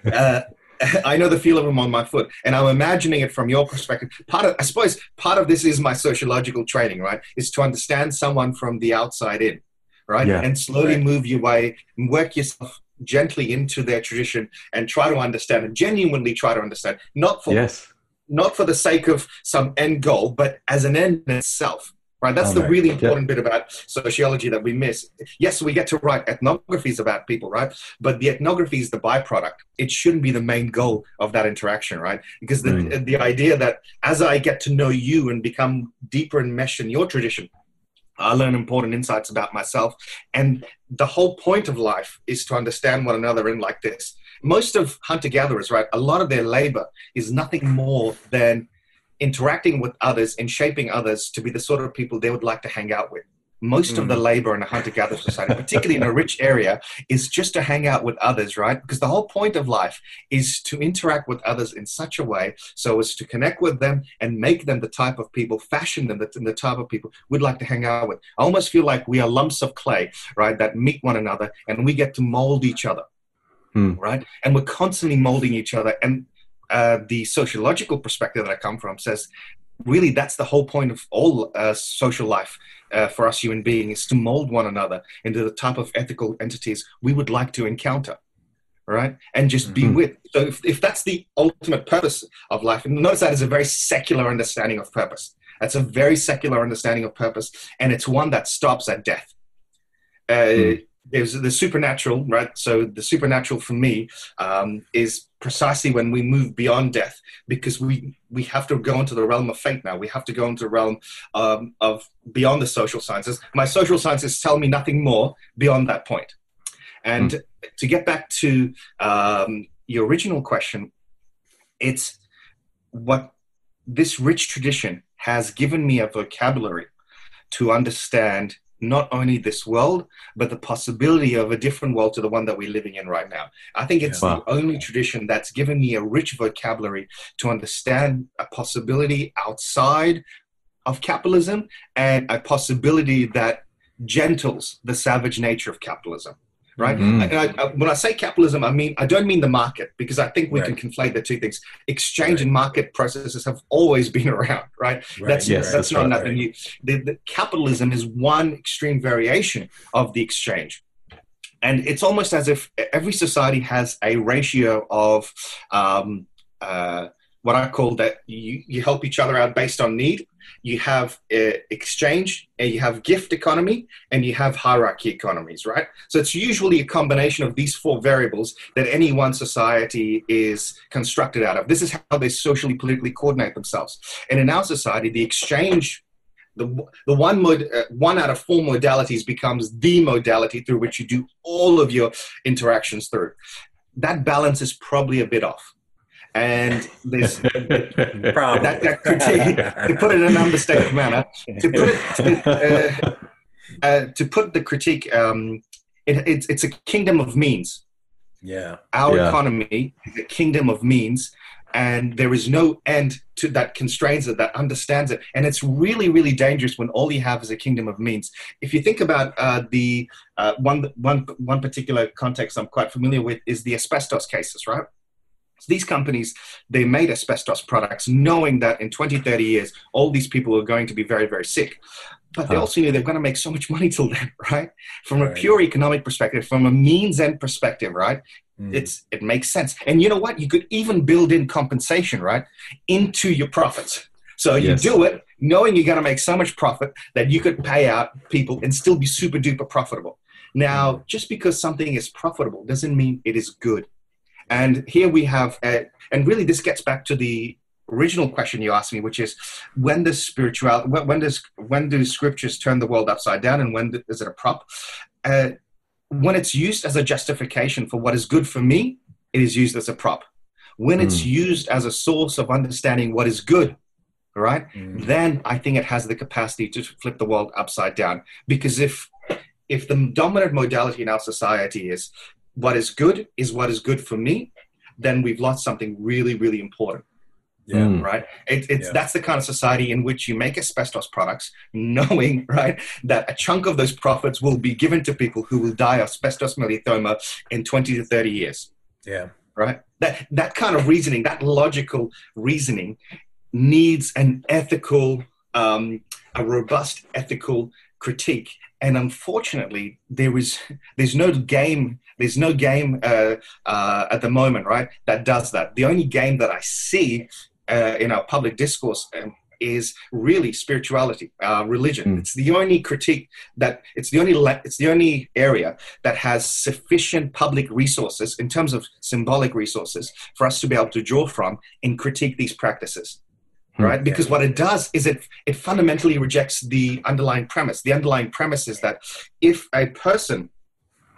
uh, I know the feel of them on my foot, and I'm imagining it from your perspective. Part of, I suppose, part of this is my sociological training, right? Is to understand someone from the outside in, right? Yeah. And slowly Right. move your way, and work yourself gently into their tradition, and try to understand, and genuinely try to understand, not for Yes. Not for the sake of some end goal, but as an end in itself. Right, that's Oh, the really Yeah. important bit about sociology that we miss. Yes, we get to write ethnographies about people, right? But the ethnography is the byproduct. It shouldn't be the main goal of that interaction, right? Because the Mm. the idea that as I get to know you and become deeper enmeshed in your tradition, I learn important insights about myself. And the whole point of life is to understand one another in like this. Most of hunter gatherers, right? A lot of their labor is nothing more than interacting with others and shaping others to be the sort of people they would like to hang out with. Most of the mm. labor in a hunter gatherer society, particularly in a rich area, is just to hang out with others, right? Because the whole point of life is to interact with others in such a way so as to connect with them and make them the type of people, fashion them the, the type of people we'd like to hang out with. I almost feel like we are lumps of clay, right, that meet one another and we get to mold each other, Hmm. right? And we're constantly molding each other. And uh, the sociological perspective that I come from says, really, that's the whole point of all uh, social life uh, for us human beings is to mold one another into the type of ethical entities we would like to encounter. Right, and just be Mhm. with. So, if, if that's the ultimate purpose of life, and notice that is a very secular understanding of purpose. That's a very secular understanding of purpose, and it's one that stops at death. Uh, Hmm. There's the supernatural, right? So the supernatural for me um, is precisely when we move beyond death, because we we have to go into the realm of fate now. We have to go into the realm um, of beyond the social sciences. My social sciences tell me nothing more beyond that point. And to get back to um, your original question, it's what this rich tradition has given me a vocabulary to understand not only this world, but the possibility of a different world to the one that we're living in right now. I think it's Wow. the only tradition that's given me a rich vocabulary to understand a possibility outside of capitalism and a possibility that gentles the savage nature of capitalism. Right. Mm. And I, I, when I say capitalism, I mean I don't mean the market because I think we Right. can conflate the two things. Exchange Right. and market processes have always been around, right? Right, That's Yes, that's that's not nothing new. The, the capitalism is one extreme variation of the exchange, and it's almost as if every society has a ratio of um, uh, what I call that you, you help each other out based on need. You have uh, exchange, and you have gift economy, and you have hierarchy economies, right? So it's usually a combination of these four variables that any one society is constructed out of. This is how they socially, politically coordinate themselves. And in our society, the exchange the, the one mod, uh, one out of four modalities becomes the modality through which you do all of your interactions through. That balance is probably a bit off. And there's Probably. that, that critique, to put it in an understated manner, to put it, uh, uh, to put the critique, um, it, it's, it's a kingdom of means. yeah. Our Yeah. economy is a kingdom of means, and there is no end to that constrains it, that understands it, and it's really, really dangerous when all you have is a kingdom of means. If you think about uh, the uh, one, one, one particular context I'm quite familiar with is the asbestos cases, right? So these companies, they made asbestos products knowing that in 20, 30 years, all these people are going to be very, very sick. But they Huh. also knew they're going to make so much money till then, right? From a pure economic perspective, from a means end perspective, right? Mm. it's it makes sense and you know what you could even build in compensation right into your profits so you Yes. do it knowing you're going to make so much profit that you could pay out people and still be super duper profitable now just because something is profitable doesn't mean it is good and here we have uh, and really this gets back to the original question you asked me which is when does spiritual when, does when do scriptures turn the world upside down and when is it a prop uh, when it's used as a justification for what is good for me, it is used as a prop. When it's used as a source of understanding what is good, right, Mm. then I think it has the capacity to flip the world upside down. Because if if the dominant modality in our society is what is good is what is good for me, then we've lost something really, really important Yeah. Mm. right? It, it's Yeah. that's the kind of society in which you make asbestos products, knowing right that a chunk of those profits will be given to people who will die of asbestos melanoma in twenty to thirty years, Yeah. right? That that kind of reasoning, that logical reasoning, needs an ethical, um, a robust ethical critique. And unfortunately, there is there's no game there's no game uh, uh, at the moment, right? That does that. The only game that I see uh, in our public discourse um, is really spirituality, uh, religion. Mm. It's the only critique that it's the only le- it's the only area that has sufficient public resources in terms of symbolic resources for us to be able to draw from and critique these practices. Hmm. Right, because what it does is it it fundamentally rejects the underlying premise. The underlying premise is that if a person,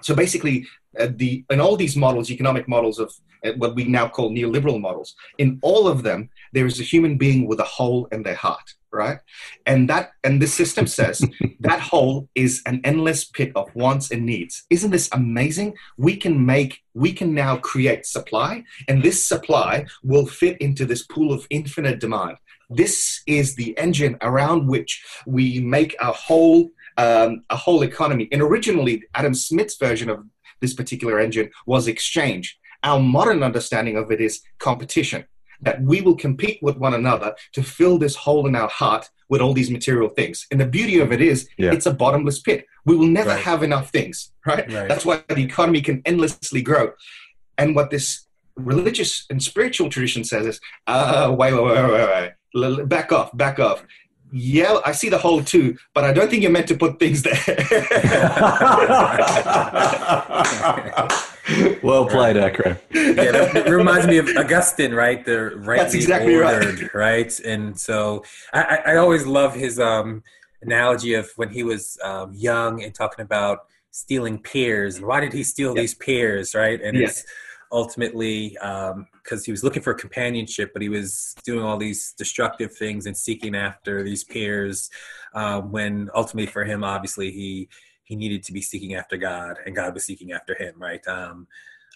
so basically, the in all these models, economic models of uh, what we now call neoliberal models, in all of them, there is a human being with a hole in their heart, right? And that and this system says that hole is an endless pit of wants and needs. Isn't this amazing? We can make we can now create supply, and this supply will fit into this pool of infinite demand. This is the engine around which we make a whole um, a whole economy. And originally, Adam Smith's version of this particular engine was exchange. Our modern understanding of it is competition. That we will compete with one another to fill this hole in our heart with all these material things. And the beauty of it is, Yeah. it's a bottomless pit. We will never Right. have enough things, right? Right. That's why the economy can endlessly grow. And what this religious and spiritual tradition says is, uh, wait, wait, wait, wait, wait. Back off, back off. Yeah, I see the hole too, but I don't think you're meant to put things there. well played, Akram. yeah, that it reminds me of Augustine, right? The rightly exactly right. ordered, right? And so I, I I always love his um, analogy of when he was um, young and talking about stealing pears and why did he steal Yeah. these pears, right? And Yeah. it's ultimately because he was looking for companionship, but he was doing all these destructive things and seeking after these peers. Um, when ultimately, for him, obviously, he he needed to be seeking after God, and God was seeking after him, right? Um,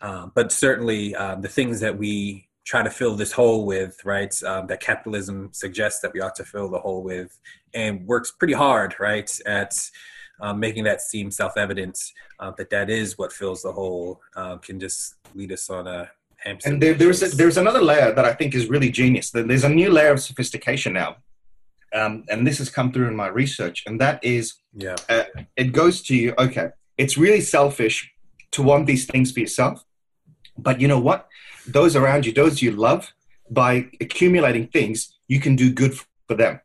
um, but certainly, um, the things that we try to fill this hole with, right? Um, that capitalism suggests that we ought to fill the hole with, and works pretty hard, right, at um, making that seem self-evident uh, that that is what fills the hole, um, can just lead us on a hamster. and there, there's a, there's another layer that I think is really genius. There's a new layer of sophistication now, um, and this has come through in my research, and that is yeah, it goes to you. Okay, it's really selfish to want these things for yourself, but you know what? Those around you, those you love, by accumulating things, you can do good for them.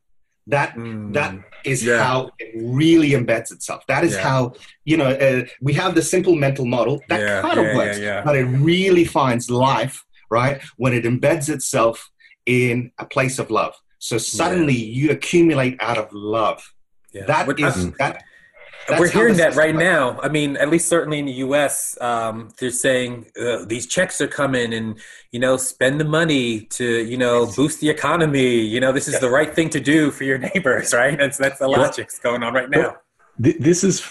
That Mm, that is Yeah. how it really embeds itself. That is Yeah. how you know uh, we have the simple mental model that Yeah, kind of works, but it really finds life right when it embeds itself in a place of love. So suddenly you accumulate out of love. Yeah. That is that. We're hearing that right now. I mean, at least certainly in the U.S., um, they're saying uh, these checks are coming, and you know, spend the money to you know boost the economy. You know, this is the right thing to do for your neighbors, right? That's that's the Yeah. logic's going on right now. Th- this is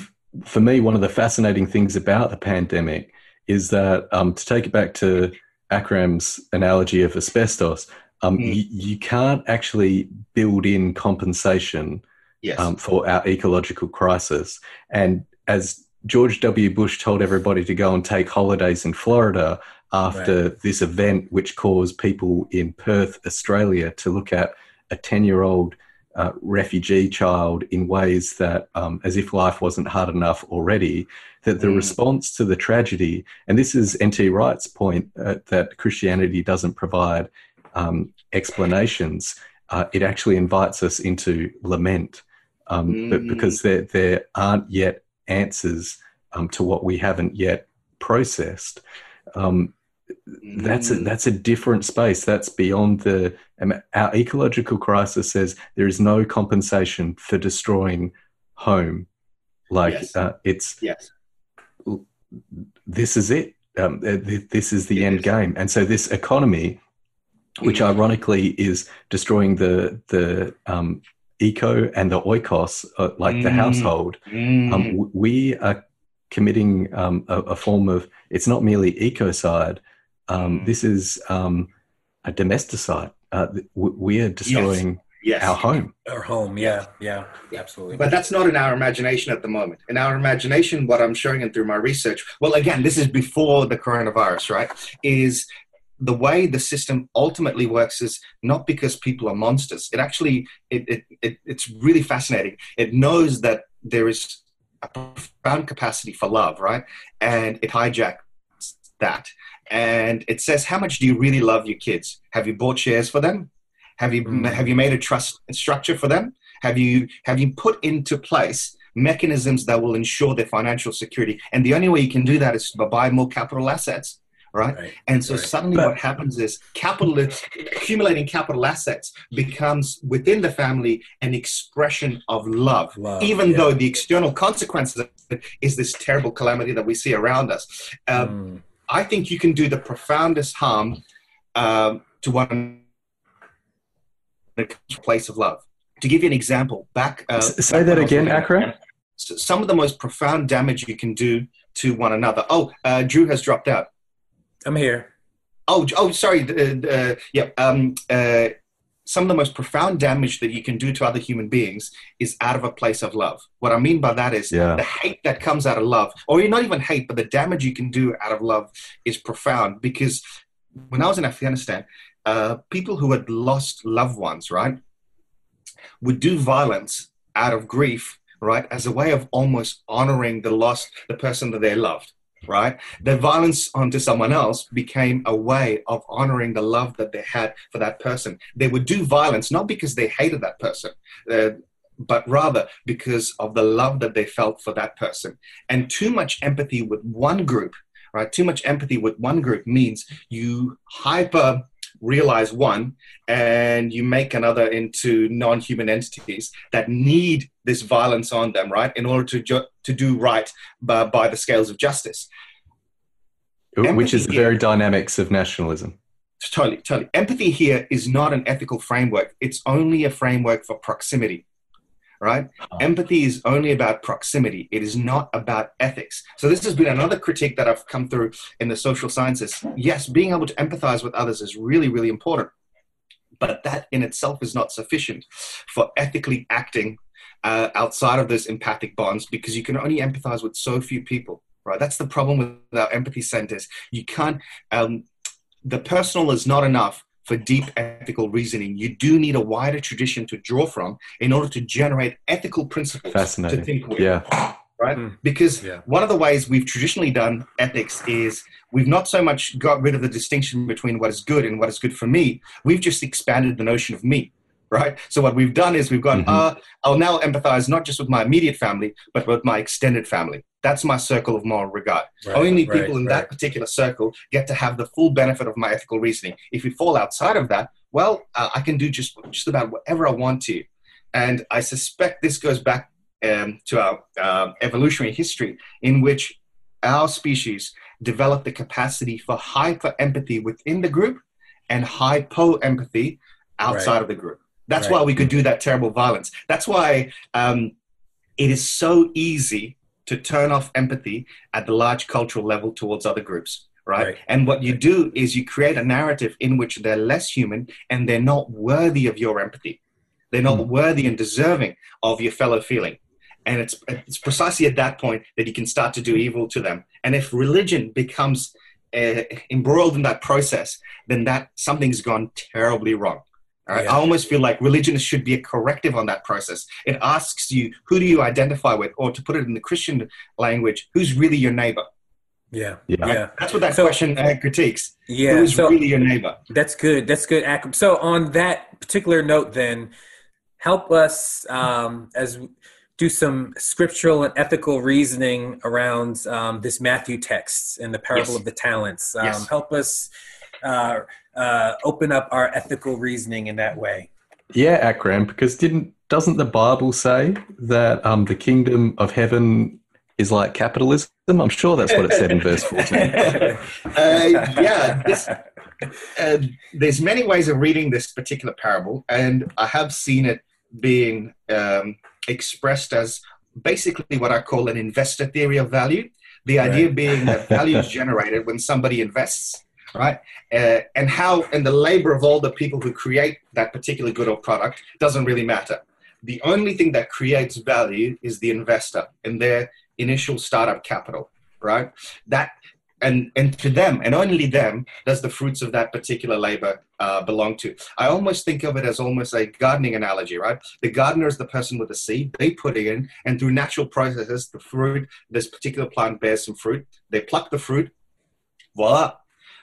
for me one of the fascinating things about the pandemic is that um, to take it back to Akram's analogy of asbestos, um, Mm. you, you can't actually build in compensation Yes. um, for our ecological crisis. And as George W. Bush told everybody to go and take holidays in Florida after this event, which caused people in Perth, Australia, to look at a 10 year old uh, refugee child in ways that, um, as if life wasn't hard enough already, that the Mm. response to the tragedy, and this is N.T. Wright's point uh, that Christianity doesn't provide um, explanations, uh, it actually invites us into lament um, but Mm. because there, there aren't yet answers um, to what we haven't yet processed. Um, that's a, Mm. that's a different space. That's beyond the um, our ecological crisis says there is no compensation for destroying home. Like Yes. uh, it's yes. this is it. Um, th- this is the It end is. game. And so this economy, which Mhm. ironically is destroying the the um, eco and the oikos, uh, like the Mm. household, Mm. um, w- we are committing um, a, a form of. It's not merely ecocide. Um, Mm. This is um, a domesticide. Uh, w- we are destroying yes. our home. Our home, yeah, yeah, absolutely. But that's not in our imagination at the moment. In our imagination, what I'm showing and through my research, well, again, this is before the coronavirus, right? Is the way the system ultimately works is not because people are monsters. It actually, it, it, it, it's really fascinating. It knows that there is a profound capacity for love, right? And it hijacks that. And it says, how much do you really love your kids? Have you bought shares for them? Have you Mm. have you made a trust structure for them? Have you have you put into place mechanisms that will ensure their financial security? And the only way you can do that is by buy more capital assets, right? Right. And so Right. suddenly But- what happens is capital accumulating capital assets becomes within the family an expression of love. Love, even yeah. though the external consequences of it is this terrible calamity that we see around us. Um, Mm. I think you can do the profoundest harm um, to one place of love. To give you an example, back uh, say back that when I was again, Akram. Some of the most profound damage you can do to one another. Oh, uh, Drew has dropped out. I'm here. Oh, oh, sorry. Uh, uh, yeah. Um, uh, some of the most profound damage that you can do to other human beings is out of a place of love. What I mean by that is Yeah. the hate that comes out of love, or not even hate, but the damage you can do out of love is profound. Because when I was in Afghanistan, uh, people who had lost loved ones, right, would do violence out of grief, right, as a way of almost honoring the lost, the person that they loved right? The violence onto someone else became a way of honoring the love that they had for that person. They would do violence not because they hated that person, uh, but rather because of the love that they felt for that person. And too much empathy with one group, right? Too much empathy with one group means you hyper realize one and you make another into non-human entities that need this violence on them right in order to ju- to do right by, by the scales of justice. Which is the Empathy- very dynamics of nationalism. totally totally. Empathy here is not an ethical framework. It's only a framework for proximity right? Oh. empathy is only about proximity. It is not about ethics. So this has been another critique that i've come through in the social sciences. Yes being able to empathize with others is really really important but that in itself is not sufficient for ethically acting uh, outside of those empathic bonds because you can only empathize with so few people right? That's the problem with our empathy centers. You can't um, the personal is not enough for deep ethical reasoning you do need a wider tradition to draw from in order to generate ethical principles to think with Yeah. right? Mm. Because Yeah. one of the ways we've traditionally done ethics is we've not so much got rid of the distinction between what is good and what is good for me. We've just expanded the notion of me, right? So what we've done is we've gone, Mhm. uh, I'll now empathize not just with my immediate family, but with my extended family. That's my circle of moral regard. Right, Only right, people in right. that particular circle get to have the full benefit of my ethical reasoning. If we fall outside of that, well, uh, I can do just just about whatever I want to, and I suspect this goes back um, to our uh, evolutionary history, in which our species developed the capacity for hyper empathy within the group and hypo empathy outside of the group. That's why we could do that terrible violence. That's why um, it is so easy to turn off empathy at the large cultural level towards other groups. Right? Right. And what you do is you create a narrative in which they're less human and they're not worthy of your empathy. They're not worthy and deserving of your fellow feeling. And it's, it's precisely at that point that you can start to do evil to them. And if religion becomes uh, embroiled in that process, then that something's gone terribly wrong. All right? Yeah. I almost feel like religion should be a corrective on that process. It asks you, who do you identify with? Or to put it in the Christian language, who's really your neighbor? Yeah. Yeah. Yeah. That's what that So- question uh, critiques. Yeah. Who's So really your neighbor? that's good. That's good. So on that particular note, then help us um, as do some scriptural and ethical reasoning around um, this Matthew text and the parable Yes. of the talents. Um, Yes. Help us uh, uh, open up our ethical reasoning in that way. Yeah, Akram, because didn't doesn't the Bible say that um, the kingdom of heaven is like capitalism? I'm sure that's what it said in verse 14. Uh, yeah, this, uh, there's many ways of reading this particular parable, and I have seen it being um, expressed as basically what I call an investor theory of value. The idea Right. being that value is generated when somebody invests, right? Uh, and how, and the labor of all the people who create that particular good or product doesn't really matter. The only thing that creates value is the investor and their initial startup capital, right? That and and to them and only them does the fruits of that particular labor uh, belong to. I almost think of it as almost a gardening analogy, right? The gardener is the person with the seed. They put it in, and through natural processes, the fruit, this particular plant bears some fruit. They pluck the fruit, voila.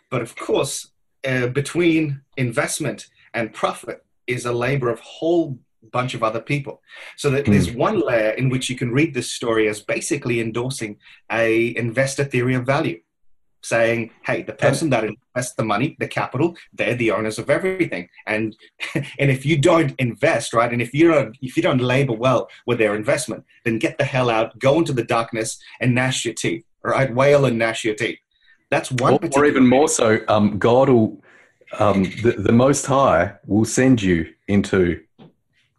But of course, uh, between investment and profit is a labor of whole bunch of other people. So that there's one layer in which you can read this story as basically endorsing a investor theory of value saying, hey, the person that invests the money, the capital, they're the owners of everything. And and if you don't invest, right, and if you don't if you don't labor well with their investment, then get the hell out, go into the darkness and gnash your teeth. Right? Wail and gnash your teeth. That's one Or, or even more so, um, God will, um, the, the Most High will send you into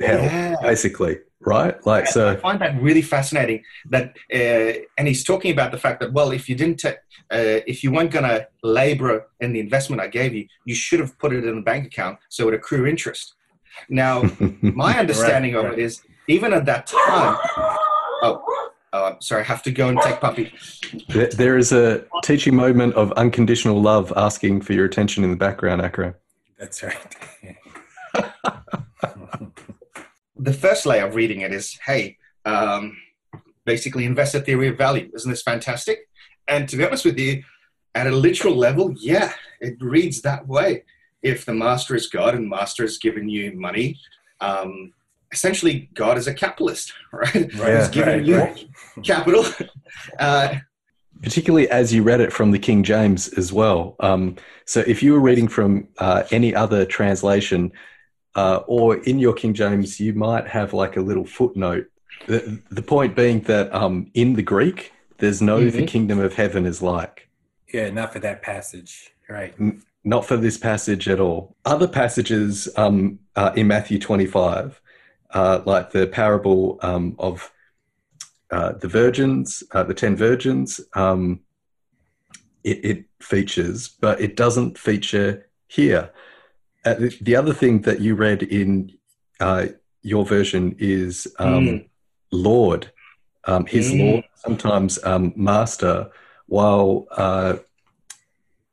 hell, Yeah. basically, right? Like, so, I find that really fascinating. That uh, and he's talking about the fact that well, if you didn't, ta- uh, if you weren't going to labor in the investment I gave you, you should have put it in a bank account so it accrue interest. Now, my understanding of right. it is even at that time. Oh, oh, I'm sorry, I have to go and take puppy. there- there is a teaching moment of unconditional love asking for your attention in the background, Akram. That's right. The first layer of reading it is, hey, um, basically investor theory of value. Isn't this fantastic? And to be honest with you, at a literal level, yeah, it reads that way. If the master is God and master has given you money, um, essentially God is a capitalist, right? Right, He's giving right, you right. capital. Uh, particularly as you read it from the King James as well. Um, so if you were reading from uh, any other translation, uh, or in your King James, you might have like a little footnote. The, the point being that um, in the Greek, there's no the Mhm. kingdom of heaven is like. Yeah, not for that passage. Right. Not for this passage at all. Other passages um, uh, in Matthew 25, uh, like the parable um, of uh, the virgins, uh, the 10 virgins, um, it, it features, but it doesn't feature here. Uh, the, the other thing that you read in uh, your version is um, Mm. Lord, um, his Mm. Lord, sometimes um, Master, while uh,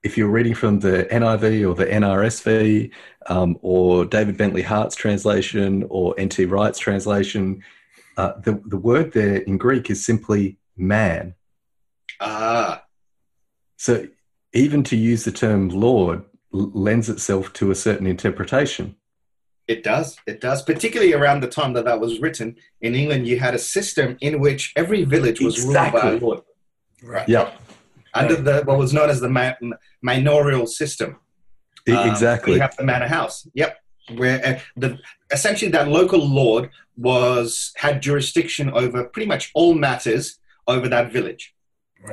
if you're reading from the NIV or the NRSV um, or David Bentley Hart's translation or N.T. Wright's translation, uh, the, the word there in Greek is simply man. ah, So even to use the term Lord l- lends itself to a certain interpretation. It does. It does. Particularly around the time that that was written in England, you had a system in which every village was ruled by a lord Right. Yeah. Under the what was known as the ma- manorial system. Um, exactly. we have the manor house. Yep, where uh, the essentially that local lord was had jurisdiction over pretty much all matters over that village.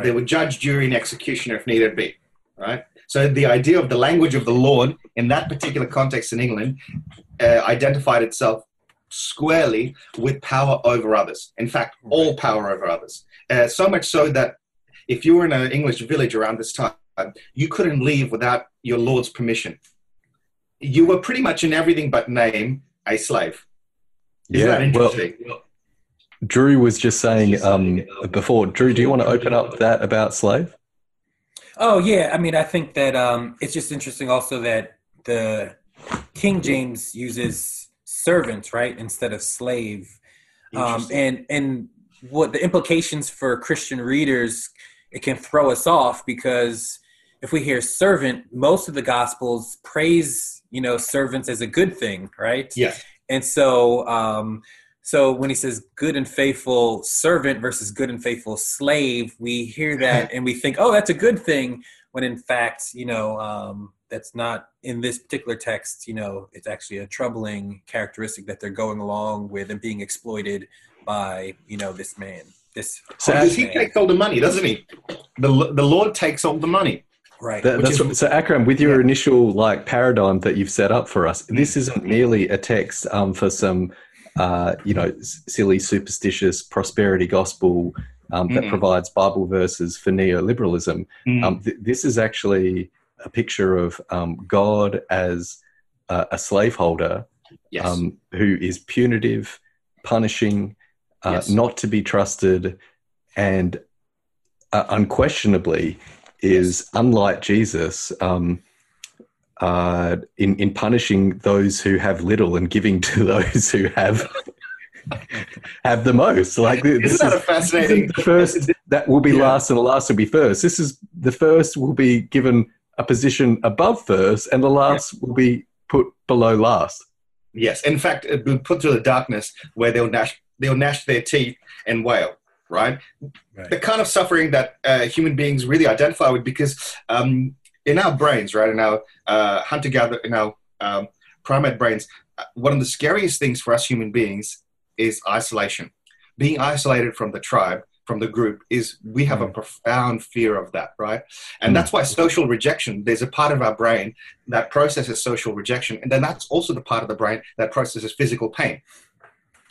They would judge, jury, and executioner if needed be. Right. So the idea of the language of the Lord in that particular context in England uh, identified itself squarely with power over others. In fact, all power over others. Uh, so much so that if you were in an English village around this time, you couldn't leave without your Lord's permission. You were pretty much in everything but name a slave. Isn't that Yeah. Well. Drew was just saying um, before. Drew, do you want to open up that about slave? Oh yeah, I mean, I think that um, it's just interesting also that the King James uses servant right instead of slave, um, and and what the implications for Christian readers it can throw us off because if we hear servant, most of the Gospels praise you know servants as a good thing, right? yes. And so, um, so when he says good and faithful servant versus good and faithful slave, we hear that and we think, oh, that's a good thing. When in fact, you know, um, that's not in this particular text. You know, it's actually a troubling characteristic that they're going along with and being exploited by, you know, this man. This So Because he takes all the money, doesn't he? The, the Lord takes all the money. right. That, that's is- what, so Akram, with your Yeah. initial like paradigm that you've set up for us, Mm. this isn't merely a text um, for some, uh, you know, s- silly superstitious prosperity gospel um, that Mm-mm. provides Bible verses for neoliberalism. Mm. Um, th- this is actually a picture of um, God as uh, a slaveholder yes. um, who is punitive, punishing, uh, Yes. not to be trusted, and uh, unquestionably is unlike Jesus um, uh, in in punishing those who have little and giving to those who have have the most. Like this Isn't that a fascinating? the first that will be Yeah. last and the last will be first. This is the first will be given a position above first, and the last will be put below last. Yes. In fact, it will put to the darkness where they'll gnash, they'll gnash their teeth and wail. Right. Right. The kind of suffering that uh, human beings really identify with, because um, in our brains, right, in our uh, hunter-gatherer, in our um, primate brains, uh, one of the scariest things for us human beings is isolation. Being isolated from the tribe, from the group, is we have a profound fear of that, right? And Mm. that's why social rejection. There's a part of our brain that processes social rejection, and then that's also the part of the brain that processes physical pain.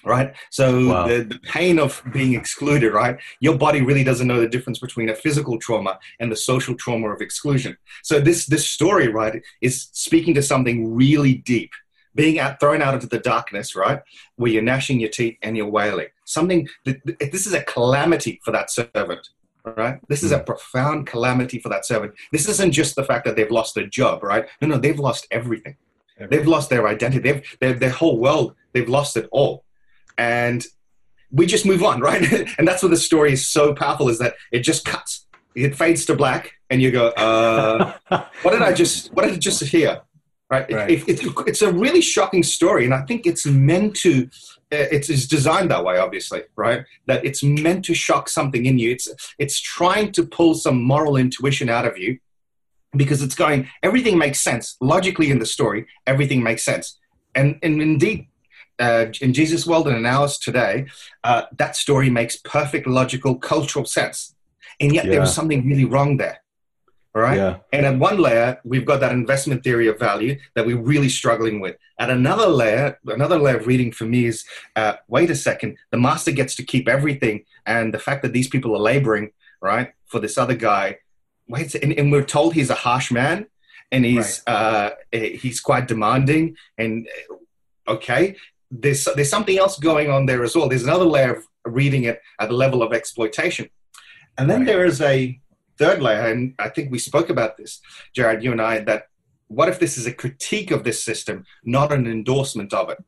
Right, so Wow. the, the pain of being excluded, right? Your body really doesn't know the difference between a physical trauma and the social trauma of exclusion. So this this story, right, is speaking to something really deep. Being out, thrown out into the darkness, right, where you're gnashing your teeth and you're wailing. Something. That, this is a calamity for that servant, right? This is a hmm. profound calamity for that servant. This isn't just the fact that they've lost their job, right? No, no, they've lost everything. They've lost their identity. They've their, their whole world. They've lost it all, and we just move on, right? and that's what the story is so powerful is that it just cuts. It fades to black, and you go, uh, "What did I just? What did I just hear?" Right? Right. It, it, it's a really shocking story, and I think it's meant to. uh, It's, it's designed that way, obviously, right? That it's meant to shock something in you. It's it's trying to pull some moral intuition out of you, because it's going. Everything makes sense logically in the story. Everything makes sense, and and indeed, uh, in Jesus' world and in ours today, uh, that story makes perfect logical cultural sense, and yet there was something really wrong there. All right. Yeah. And at one layer, we've got that investment theory of value that we're really struggling with. At another layer, another layer of reading for me is uh, wait a second, the master gets to keep everything. And the fact that these people are laboring, right, for this other guy, wait, and, and we're told he's a harsh man and he's, uh, he's quite demanding. And okay, there's, there's something else going on there as well. There's another layer of reading it at the level of exploitation. And then Right. there is a third layer, and I think we spoke about this, Jarrod, you and I, that what if this is a critique of this system, not an endorsement of it,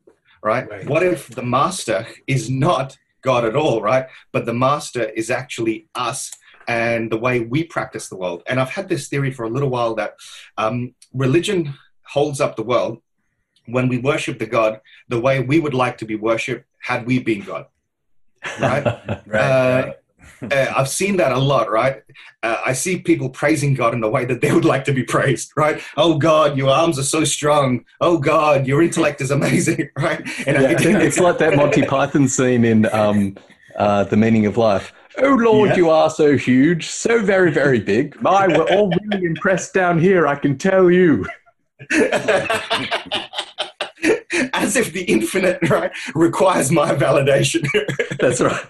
right? Right. What if the master is not God at all, right? But the master is actually us and the way we practice the world. And I've had this theory for a little while that um, religion holds up the world when we worship the God the way we would like to be worshipped had we been God. Right? Right, Uh, uh, I've seen that a lot, right? Uh, I see people praising God in the way that they would like to be praised, right? Oh God, your arms are so strong. Oh God, your intellect is amazing, right? And yeah, I think it's like that Monty Python scene in um, uh, The Meaning of Life. Oh Lord, yeah. you are so huge, so very, very big. My, we're all really impressed down here. I can tell you. As if the infinite right requires my validation. That's right.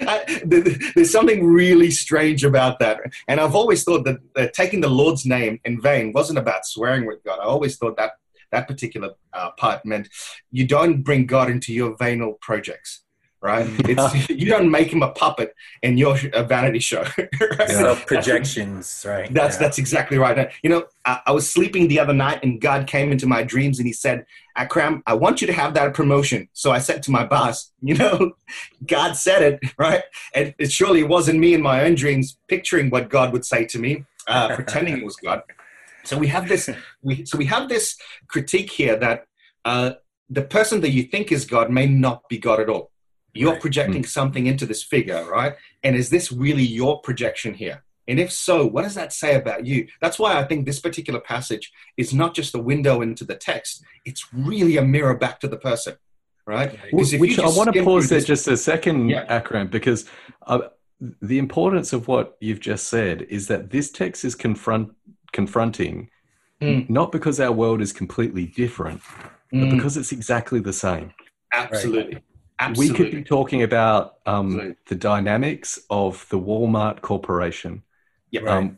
I, there's something really strange about that. And I've always thought that, that, taking the Lord's name in vain wasn't about swearing with God. I always thought that that particular uh, part meant you don't bring God into your venal projects right? It's you don't make him a puppet in your a vanity show. right? Self projections, right? That's yeah. that's exactly right. You know, I, I, was sleeping the other night, and God came into my dreams, and He said, "Akram, I want you to have that promotion." So I said to my boss, "You know, God said it, right? And it surely wasn't me in my own dreams picturing what God would say to me, uh, pretending it was God." So we have this. We, so we have this critique here that. Uh, the person that you think is God may not be God at all you're right. projecting mm. something into this figure, right? And is this really your projection here? And if so, what does that say about you? That's why I think this particular passage is not just a window into the text, it's really a mirror back to the person, right? Which I want to pause there just a second, yeah. Akram, because uh, the importance of what you've just said is that this text is confront, confronting mm. not because our world is completely different, mm. but because it's exactly the same. Absolutely. Right? Absolutely. We could be talking about um, the dynamics of the Walmart Corporation. Yep. Um, right.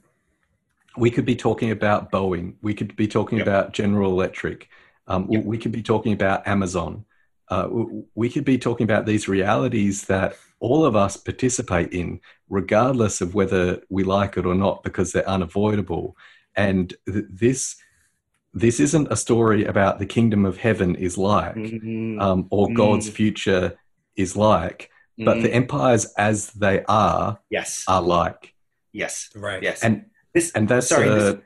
we could be talking about Boeing. We could be talking yep. about General Electric. Um, yep. We could be talking about Amazon. Uh, we could be talking about these realities that all of us participate in, regardless of whether we like it or not, because they're unavoidable. And th- this this isn't a story about the kingdom of heaven is like mm-hmm. um, or mm-hmm. God's future is like, but mm-hmm. the empires as they are yes are like. Yes. Right. Yes. And this and that's sorry. Uh, this,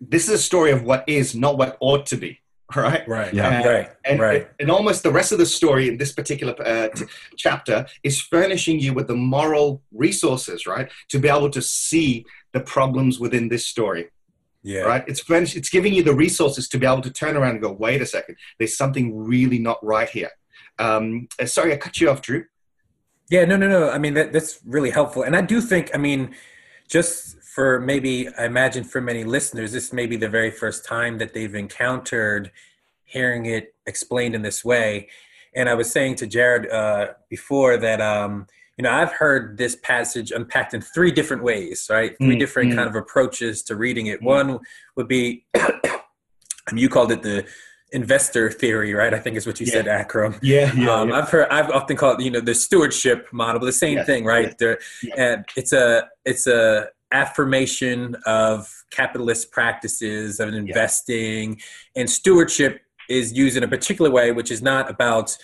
this, is a story of what is, not what ought to be. Right. Right. Yeah. And, right. And, right. and almost the rest of the story in this particular uh, t- chapter is furnishing you with the moral resources, right, to be able to see the problems within this story. Yeah. Right. It's it's giving you the resources to be able to turn around and go, wait a second, there's something really not right here. Um, uh, sorry, I cut you off, Drew. Yeah, no, no, no. I mean, that, that's really helpful. And I do think, I mean, just for maybe, I imagine for many listeners, this may be the very first time that they've encountered hearing it explained in this way. And I was saying to Jarrod uh, before that, um, you know, I've heard this passage unpacked in three different ways, right? 3 mm, different mm. kind of approaches to reading it. Mm. One would be, you called it the investor theory, right? I think is what you yeah. said, Akram. Yeah, yeah, um, yeah, I've heard, I've often called, you know, the stewardship model, but the same yes, thing, right? Yes, yes. And it's a, it's a affirmation of capitalist practices of investing, and stewardship is used in a particular way, which is not about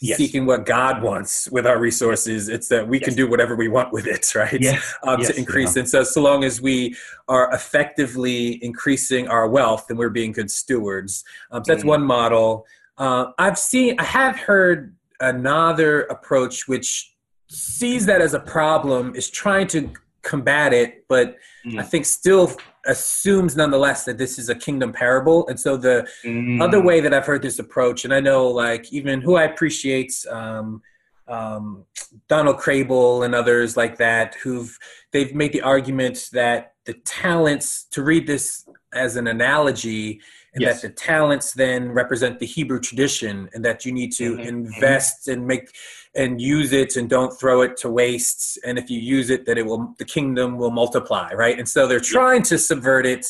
yes. seeking what God wants with our resources. It's that we yes. can do whatever we want with it, right? Yes. Um. To increase. Yeah. And so, so long as we are effectively increasing our wealth, then we're being good stewards. Um, so that's mm. one model. Uh, I've seen, I have heard another approach which sees that as a problem, is trying to combat it, but mm. I think still assumes nonetheless that this is a kingdom parable. And so the mm. other way that I've heard this approach, and I know like even who I appreciate, um, um, Donald Kraybill and others like that, who've they've made the argument that the talents to read this as an analogy and yes. that the talents then represent the Hebrew tradition, and that you need to mm-hmm. invest and make and use it and don't throw it to waste. And if you use it, that it will the kingdom will multiply, right? And so they're trying to subvert it.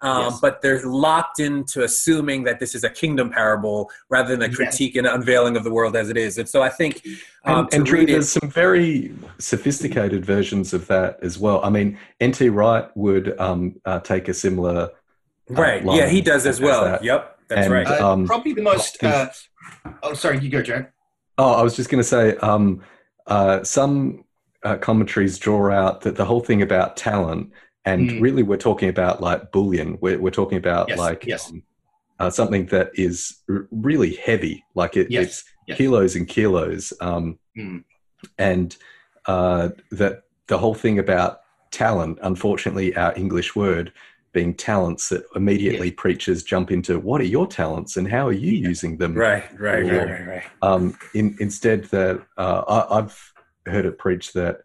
Um, yes. But they're locked into assuming that this is a kingdom parable rather than a critique yes. and unveiling of the world as it is. And so I think um, and, and Drew, there's some very sophisticated versions of that as well. I mean, N.T. Wright would um, uh, take a similar Right. yeah, he does as well. That. Yep, that's and, right. Uh, um, probably the most. Uh, oh, sorry, you go, Jarrod. Oh, I was just going to say um, uh, some uh, commentaries draw out that the whole thing about talent, and mm. really we're talking about like bullion. We're, we're talking about yes, like yes. Um, uh, something that is r- really heavy, like it, yes, it's kilos and kilos. Um, mm. and uh, that the whole thing about talent, unfortunately, our English word being talents that immediately yeah. preachers jump into what are your talents and how are you yeah. using them right right or, right right right um, in, instead that uh, I, have heard it preached that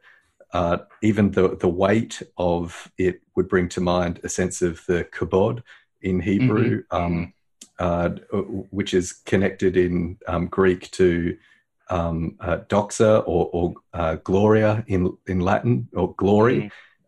uh, even the, the weight of it would bring to mind a sense of the kabod in Hebrew, mm-hmm. um, uh, which is connected in um, Greek to um, uh, doxa or, or uh, gloria in, in Latin or glory. Mm-hmm.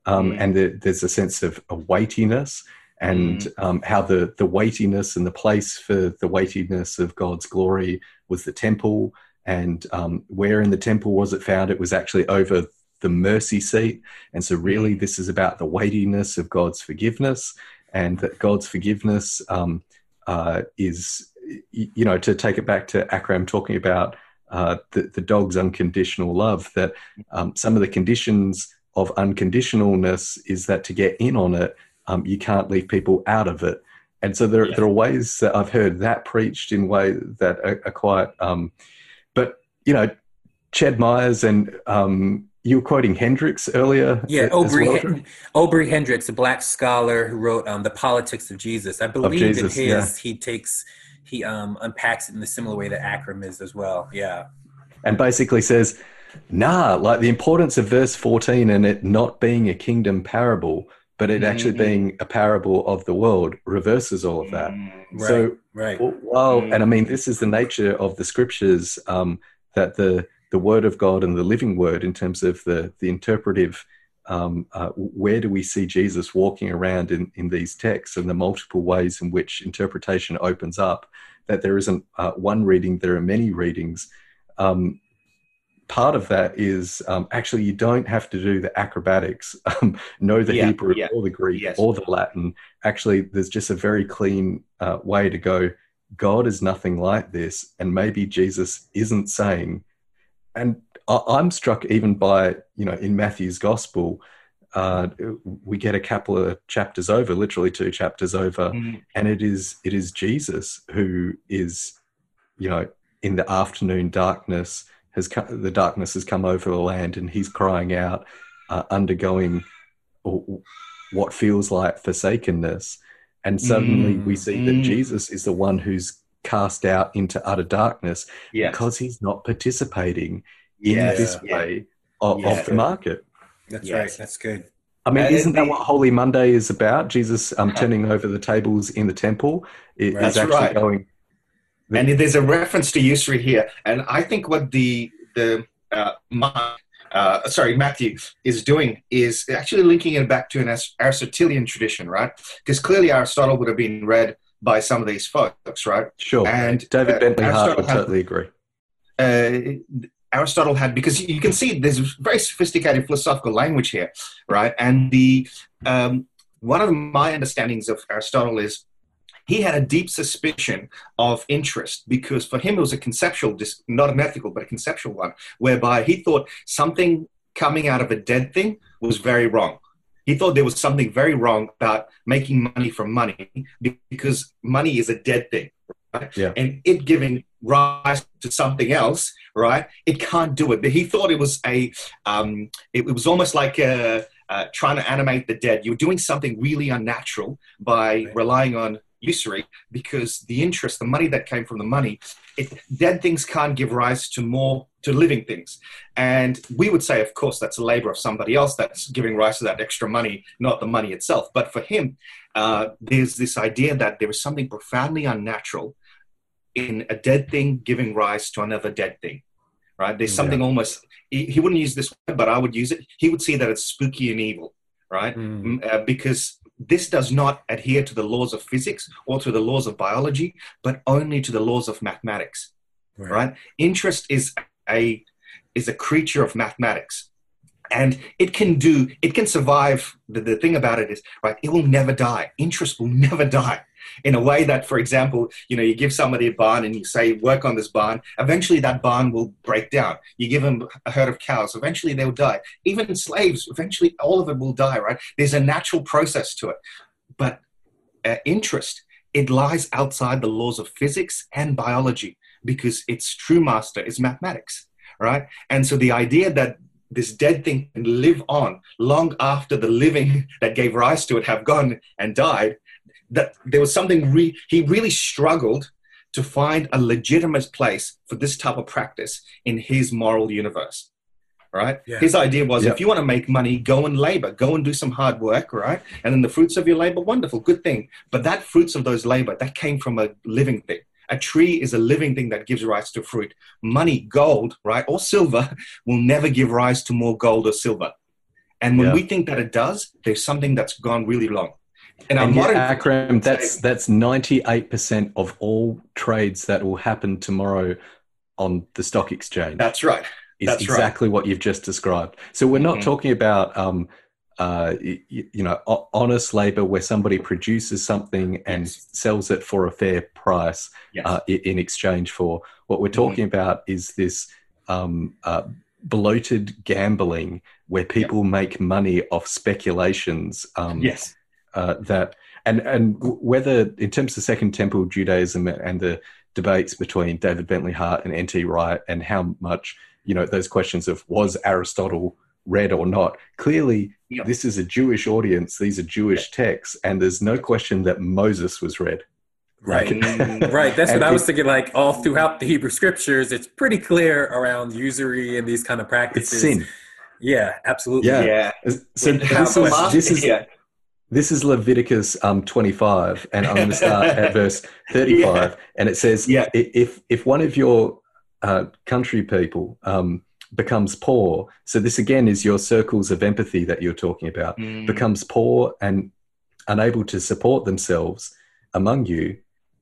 Um, mm. And the, there's a sense of a weightiness and mm. um, how the, the weightiness and the place for the weightiness of God's glory was the temple. And um, where in the temple was it found? It was actually over the mercy seat. And so, really, mm. this is about the weightiness of God's forgiveness, and that God's forgiveness um, uh, is, you know, to take it back to Akram talking about uh, the, the, dog's unconditional love, that um, some of the conditions of unconditionalness is that to get in on it, um, you can't leave people out of it. And so there, yeah. there are ways that I've heard that preached in way that are, are quite, um, but you know, Ched Myers and um, you were quoting Hendricks earlier. Yeah, Obery, well. Obery Hendricks, a black scholar who wrote um, "The Politics of Jesus." I believe Jesus, in his, yeah. he takes he um, unpacks it in a similar way that Akram is as well. Yeah, and basically says, "Nah, like the importance of verse fourteen and it not being a kingdom parable, but it mm-hmm. actually being a parable of the world reverses all of that." Mm-hmm. So, right, well, mm-hmm. and I mean, this is the nature of the scriptures um, that the the Word of God and the living Word in terms of the the interpretive. Um, uh, where do we see Jesus walking around in, in these texts and the multiple ways in which interpretation opens up? That there isn't uh, one reading, there are many readings. Um, part of that is um, actually you don't have to do the acrobatics, um, know the yeah, Hebrew yeah. or the Greek yes. or the Latin. Actually, there's just a very clean uh, way to go. God is nothing like this, and maybe Jesus isn't saying and I'm struck even by you know in Matthew's gospel, uh, we get a couple of chapters over, literally two chapters over, mm. and it is it is Jesus who is you know in the afternoon darkness has come, the darkness has come over the land, and he's crying out, uh, undergoing what feels like forsakenness, and suddenly mm. we see that mm. Jesus is the one who's cast out into utter darkness yes. because he's not participating in yes. this way of, of, the market. That's yes. right. That's good. I mean, isn't that what Holy Monday is about? Jesus um, turning over the tables in the temple is right. actually right. going. And there's a reference to usury here, and I think what the the uh, uh, sorry, Matthew is doing is actually linking it back to an Aristotelian tradition, right? Because clearly Aristotle would have been read by some of these folks, right? Sure. And David uh, Bentley Hart would totally agree. Uh, Aristotle had because you can see there's very sophisticated philosophical language here, right? And the um, one of my understandings of Aristotle is he had a deep suspicion of interest because for him it was a conceptual, not an ethical, but a conceptual one, whereby he thought something coming out of a dead thing was very wrong. He thought there was something very wrong about making money from money because money is a dead thing. Right? Yeah. And it giving rise to something else, right? It can't do it. But he thought it was a, um, it, it was almost like a, uh, trying to animate the dead. You're doing something really unnatural by right. relying on usury because the interest, the money that came from the money, it, dead things can't give rise to more to living things. And we would say, of course, that's a labor of somebody else that's giving rise to that extra money, not the money itself. But for him, uh, there's this idea that there is something profoundly unnatural in a dead thing giving rise to another dead thing. Right? There's something yeah. almost, he, he, wouldn't use this word, but I would use it. He would see that it's spooky and evil, right? Mm. Uh, because this does not adhere to the laws of physics or to the laws of biology, but only to the laws of mathematics. Right? right? Interest is a is a creature of mathematics, and it can do it can survive. The, the thing about it is right. It will never die. Interest will never die in a way that, for example, you know, you give somebody a barn and you say, work on this barn, eventually that barn will break down. You give them a herd of cows, eventually they'll die. Even slaves, eventually all of them will die, right? There's a natural process to it. But uh, interest, it lies outside the laws of physics and biology because its true master is mathematics right? And so the idea that this dead thing can live on long after the living that gave rise to it have gone and died, that there was something re- he really struggled to find a legitimate place for this type of practice in his moral universe right? Yeah. His idea was Yeah. if you want to make money, go and labor, go and do some hard work, right? And then the fruits of your labor, wonderful, good thing. But that fruits of those labor, that came from a living thing. A tree is a living thing that gives rise to fruit. Money, gold, right, or silver will never give rise to more gold or silver. And when Yeah. we think that it does, there's something that's gone really wrong. Our And modern yet, Akram, that's that's ninety eight percent of all trades that will happen tomorrow on the stock exchange. that's right. is that's right. exactly what you've just described. So we're not Mhm. talking about um, uh, y- y- you know honest labor where somebody produces something and Yes. sells it for a fair price Yes. uh, in exchange for. What we're Mhm. talking about is this um, uh, bloated gambling where people make money off speculations. Um, yes. Uh, that and and whether in terms of Second Temple Judaism and the debates between David Bentley Hart and N.T. Wright and how much you know those questions of was Aristotle read or not. Clearly, Yeah. this is a Jewish audience; these are Jewish texts, and there's no question that Moses was read. Right. Mm. Right. That's what I was it- thinking. Like all throughout the Hebrew scriptures, it's pretty clear around usury and these kind of It's practices. sin. Yeah, absolutely. Yeah. Yeah. So When this how is, the this is yeah. This is Leviticus um, 25, and I'm going to start at verse 35, and it says, Yeah. "If if one of your uh, country people um, becomes poor, so this again is your circles of empathy that you're talking about, Mm. becomes poor and unable to support themselves among you,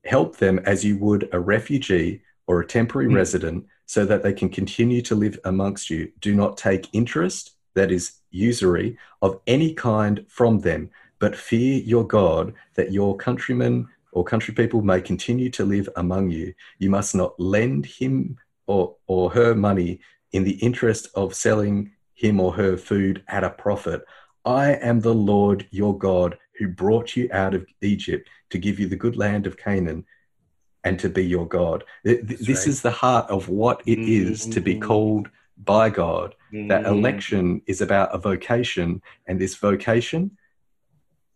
help them as you would a refugee or a temporary Mm. resident, so that they can continue to live amongst you. Do not take interest, that is usury, of any kind from them." But fear your God that your countrymen or country people may continue to live among you. You must not lend him or, or her money in the interest of selling him or her food at a profit. I am the Lord your God who brought you out of Egypt to give you the good land of Canaan and to be your God. Th- th- That's This right. is the heart of what it is to be Mm. called by God that Mm. election is about a vocation, and this vocation,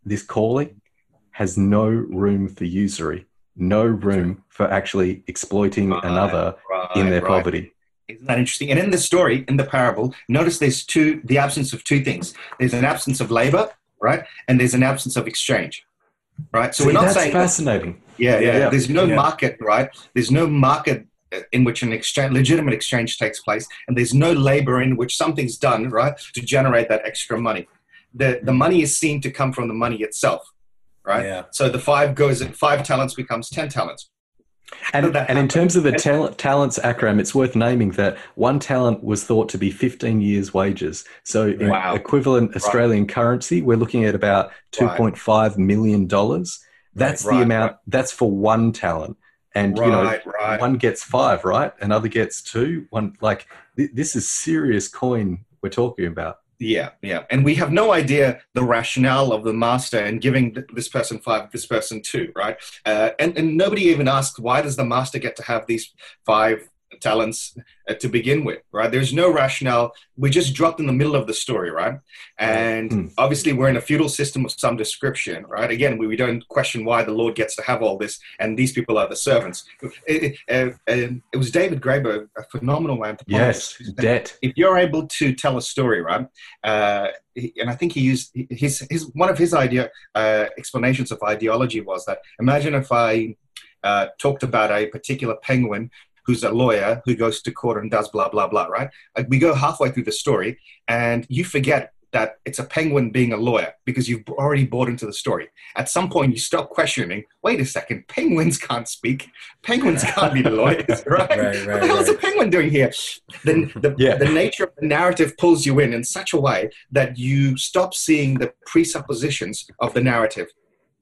this calling, has no room for usury, no room for actually exploiting Right, another right, in their right. poverty. Isn't that interesting? And in the story, in the parable, notice there's two the absence of two things. There's an absence of labor, right? And there's an absence of exchange. Right? So See, we're not saying that's saying fascinating. yeah, yeah, Yeah. There's no Yeah. market, right? There's no market uh, in which an exchange, legitimate exchange takes place, and there's no labor in which something's done, right, to generate that extra money. The the money is seen to come from the money itself, right? Yeah. So the five goes five talents becomes ten talents. And, and in terms of the talent, talents, Akram, it's worth naming that one talent was thought to be 15 years' wages. So, in Wow. equivalent Australian currency, we're looking at about $2.5 million. That's Right, the amount, that's for one talent. And, you know, Right, right. one gets five, right? Another gets two. One, like, th- this is serious coin we're talking about. Yeah, yeah. And we have no idea the rationale of the master in giving this person five, this person two, right? Uh, and, and nobody even asked why does the master get to have these five talents uh, to begin with, right? There's no rationale. We just dropped in the middle of the story, right? And Hmm. obviously, we're in a feudal system of some description, right? Again, we, we don't question why the Lord gets to have all this, and these people are the servants. It, it, uh, um, it was David Graeber, a phenomenal anthropologist. Yes, debt. if you're able to tell a story, right? Uh, and I think he used his his one of his idea uh, explanations of ideology was that imagine if I uh, talked about a particular penguin who's a lawyer who goes to court and does blah blah blah, right? We go halfway through the story and you forget that it's a penguin being a lawyer because you've already bought into the story. At some point, you stop questioning. Wait a second, penguins can't speak. Penguins can't be lawyers, right? Right, right, what the hell is a right. penguin doing here? The, the, Yeah. the nature of the narrative pulls you in in such a way that you stop seeing the presuppositions of the narrative.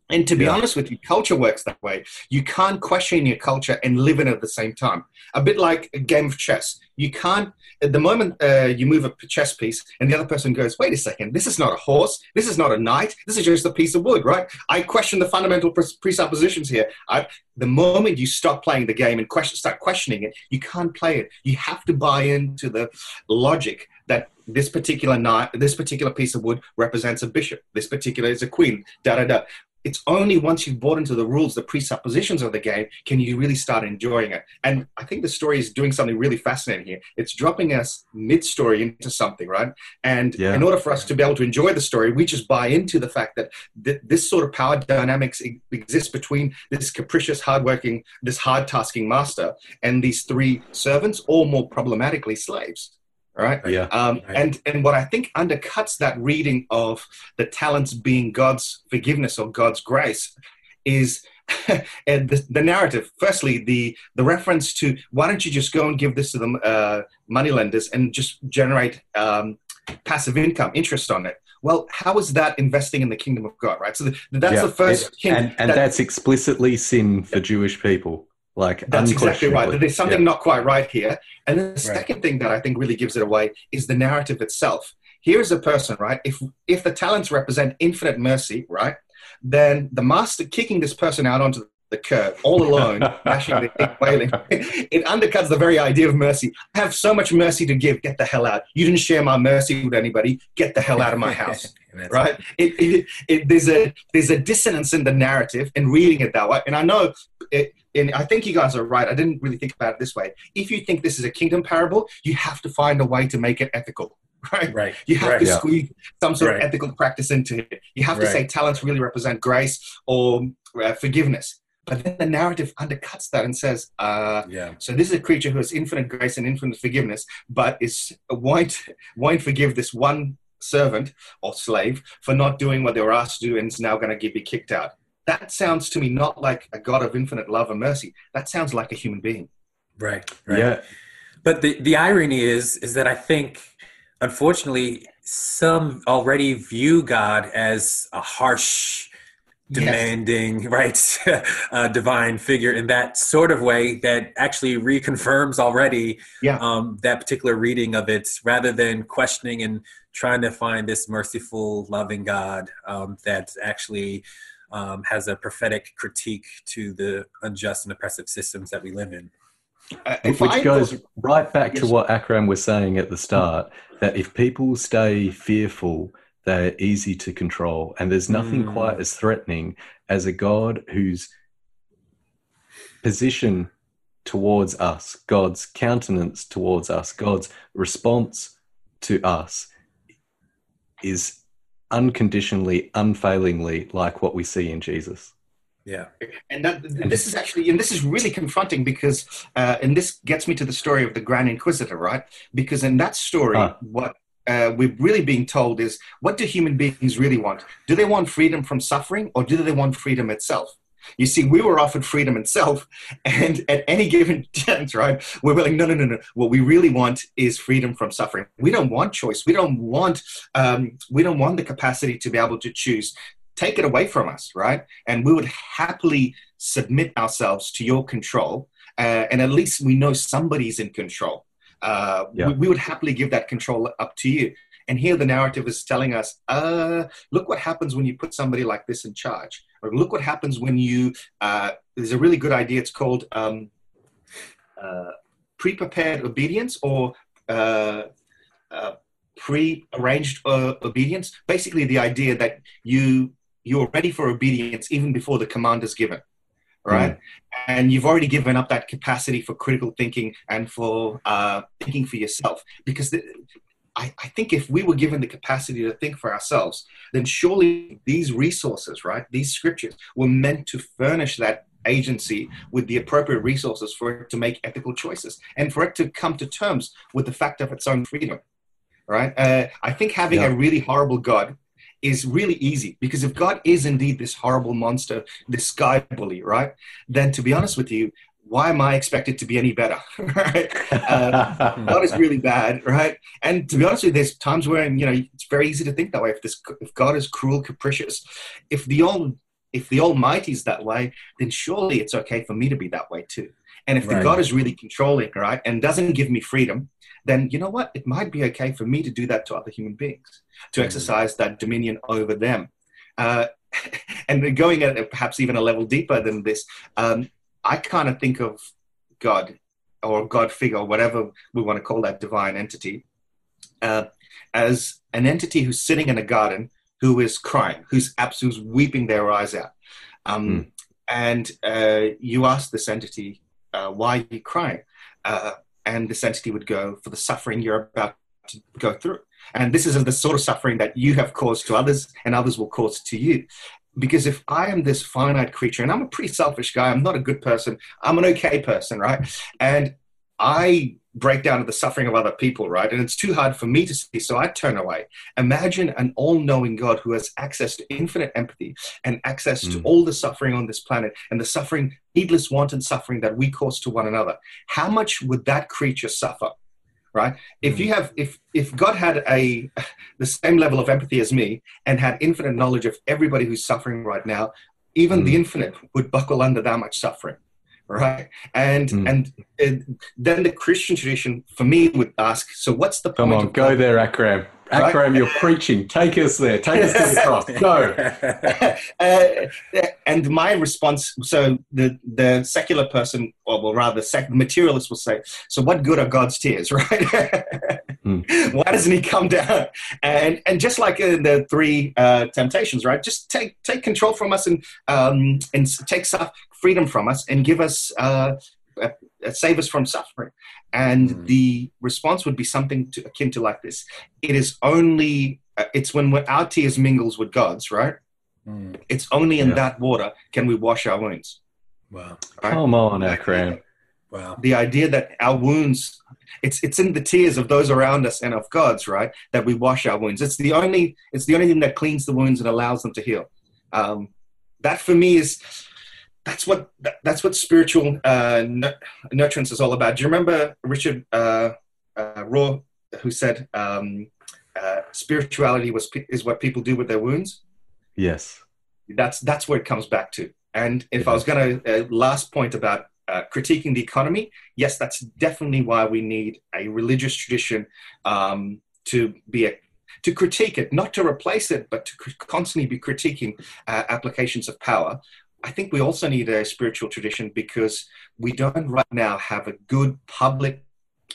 And to be Yeah. honest with you, culture works that way. You can't question your culture and live in it at the same time. A bit like a game of chess. You can't, at the moment uh, you move a chess piece and the other person goes, wait a second, this is not a horse, this is not a knight, this is just a piece of wood, right? I question the fundamental presuppositions here. I, the moment you stop playing the game and question, start questioning it, you can't play it. You have to buy into the logic that this particular knight, this particular piece of wood represents a bishop, this particular is a queen, da da da it's only once you've bought into the rules, the presuppositions of the game, can you really start enjoying it. And I think the story is doing something really fascinating here. It's dropping us mid story into something, right? And Yeah. in order for us to be able to enjoy the story, we just buy into the fact that th- this sort of power dynamics e- exists between this capricious, hardworking, this hard tasking master and these three servants, or more problematically, slaves. Right. Yeah. Um, Right. and and what I think undercuts that reading of the talents being God's forgiveness or God's grace is and the, the narrative. Firstly, the the reference to why don't you just go and give this to the uh, moneylenders and just generate um, passive income, interest on it. Well, how is that investing in the kingdom of God, right? So the, that's Yeah. the first hint. and and that- that's explicitly sin for Jewish people. Like That's exactly right. There's something Yeah. not quite right here. And then the Right. second thing that I think really gives it away is the narrative itself. Here's a person, right? If if the talents represent infinite mercy, right, then the master kicking this person out onto the curb all alone, bashing the wailing, it undercuts the very idea of mercy. I have so much mercy to give. Get the hell out. You didn't share my mercy with anybody. Get the hell out of my house right? It, it, it, there's a there's a dissonance in the narrative and reading it that way. And I know, it, and I think you guys are right. I didn't really think about it this way. If you think this is a kingdom parable, you have to find a way to make it ethical, right? Right. You have right. to Yeah. squeeze some sort Right. of ethical practice into it. You have to say talents really represent grace or uh, forgiveness. But then the narrative undercuts that and says, uh, Yeah. so this is a creature who has infinite grace and infinite forgiveness, but is won't won't forgive this one servant or slave for not doing what they were asked to do and is now going to get be kicked out. That sounds to me not like a God of infinite love and mercy. That sounds like a human being. Right. Right. Yeah. But the, the irony is is that I think unfortunately some already view God as a harsh Yes. demanding right uh, divine figure in that sort of way that actually reconfirms already Yeah. um, that particular reading of it rather than questioning and trying to find this merciful loving god um, that actually um, has a prophetic critique to the unjust and oppressive systems that we live in Uh, Which I goes thought- right back to what Akram was saying at the start that if people stay fearful, they're easy to control. And there's nothing Mm. quite as threatening as a God whose position towards us, God's countenance towards us, God's response to us is unconditionally, unfailingly like what we see in Jesus. yeah and that, this is actually and this is really confronting because uh, and this gets me to the story of the grand inquisitor right because in that story Ah. what uh, we're really being told is what do human beings really want do they want freedom from suffering or do they want freedom itself you see we were offered freedom itself and at any given chance right we're like no no no no. What we really want is freedom from suffering. We don't want choice. We don't want um, we don't want the capacity to be able to choose. Take it away from us right? And we would happily submit ourselves to your control uh, and at least we know somebody's in control. Uh, Yeah. we, we would happily give that control up to you and here the narrative is telling us uh, look what happens when you put somebody like this in charge. Or look what happens when you uh, there's a really good idea. It's called um, uh, pre-prepared obedience or uh, uh, pre-arranged uh, obedience. Basically the idea that you you're ready for obedience even before the command is given right? And you've already given up that capacity for critical thinking and for uh, thinking for yourself. Because the, I, I think if we were given the capacity to think for ourselves then surely these resources right these scriptures were meant to furnish that agency with the appropriate resources for it to make ethical choices and for it to come to terms with the fact of its own freedom right uh, i think having Yeah. a really horrible god is really easy because if God is indeed this horrible monster, this sky bully, right? Then to be honest with you, why am I expected to be any better? right? Uh, God is really bad, right? And to be honest with you, there's times where you know it's very easy to think that way. If this, if God is cruel, capricious, if the old if the Almighty's that way, then surely it's okay for me to be that way too. And if Right. the God is really controlling, right, and doesn't give me freedom, then you know what? It might be okay for me to do that to other human beings, to Mhm. exercise that dominion over them. Uh, and going at perhaps even a level deeper than this, um, I kind of think of God or God figure, or whatever we want to call that divine entity, uh, as an entity who's sitting in a garden who is crying, who's absolutely weeping their eyes out. Um, And uh, you ask this entity, uh, why are you crying? Uh, and this entity would go, for the suffering you're about to go through. And this is the sort of suffering that you have caused to others and others will cause to you. Because if I am this finite creature, and I'm a pretty selfish guy, I'm not a good person, I'm an okay person, right? And I break down to the suffering of other people, right? And it's too hard for me to see, so I turn away. Imagine an all knowing God who has access to infinite empathy and access to Mm. all the suffering on this planet and the suffering, needless, wanton suffering that we cause to one another. How much would that creature suffer? Right? If Mm. you have, if if God had a the same level of empathy as me and had infinite knowledge of everybody who's suffering right now, even the Mm. infinite would buckle under that much suffering, right? And Mm. and uh, then the Christian tradition, for me, would ask, so what's the Come point on, of go God? there, Akram. Right? Akram, you're preaching. Take us there. Take us to the cross. Go. uh, and my response so the the secular person or well rather sec- materialist will say so what good are god's tears right Hmm. why doesn't he come down and and just like in the three uh, temptations right just take take control from us and um and take su- freedom from us and give us uh save us from suffering and Hmm. the response would be something to, akin to like this it is only uh, it's when our tears mingles with god's right Mm, it's only in Yeah. that water can we wash our wounds. wow. Right? Come on, Akram. Wow. The idea that our wounds, it's it's in the tears of those around us and of God's, right? That we wash our wounds. It's the only it's the only thing that cleans the wounds and allows them to heal. Um, that for me is that's what that's what spiritual uh, nurturance is all about. Do you remember Richard uh, uh, Rohr who said um, uh, spirituality was is what people do with their wounds? Yes. that's that's where it comes back to. And if I was going to uh, last point about uh, critiquing the economy, yes, that's definitely why we need a religious tradition um, to be a to critique it, not to replace it, but to constantly be critiquing uh, applications of power. I think we also need a spiritual tradition because we don't right now have a good public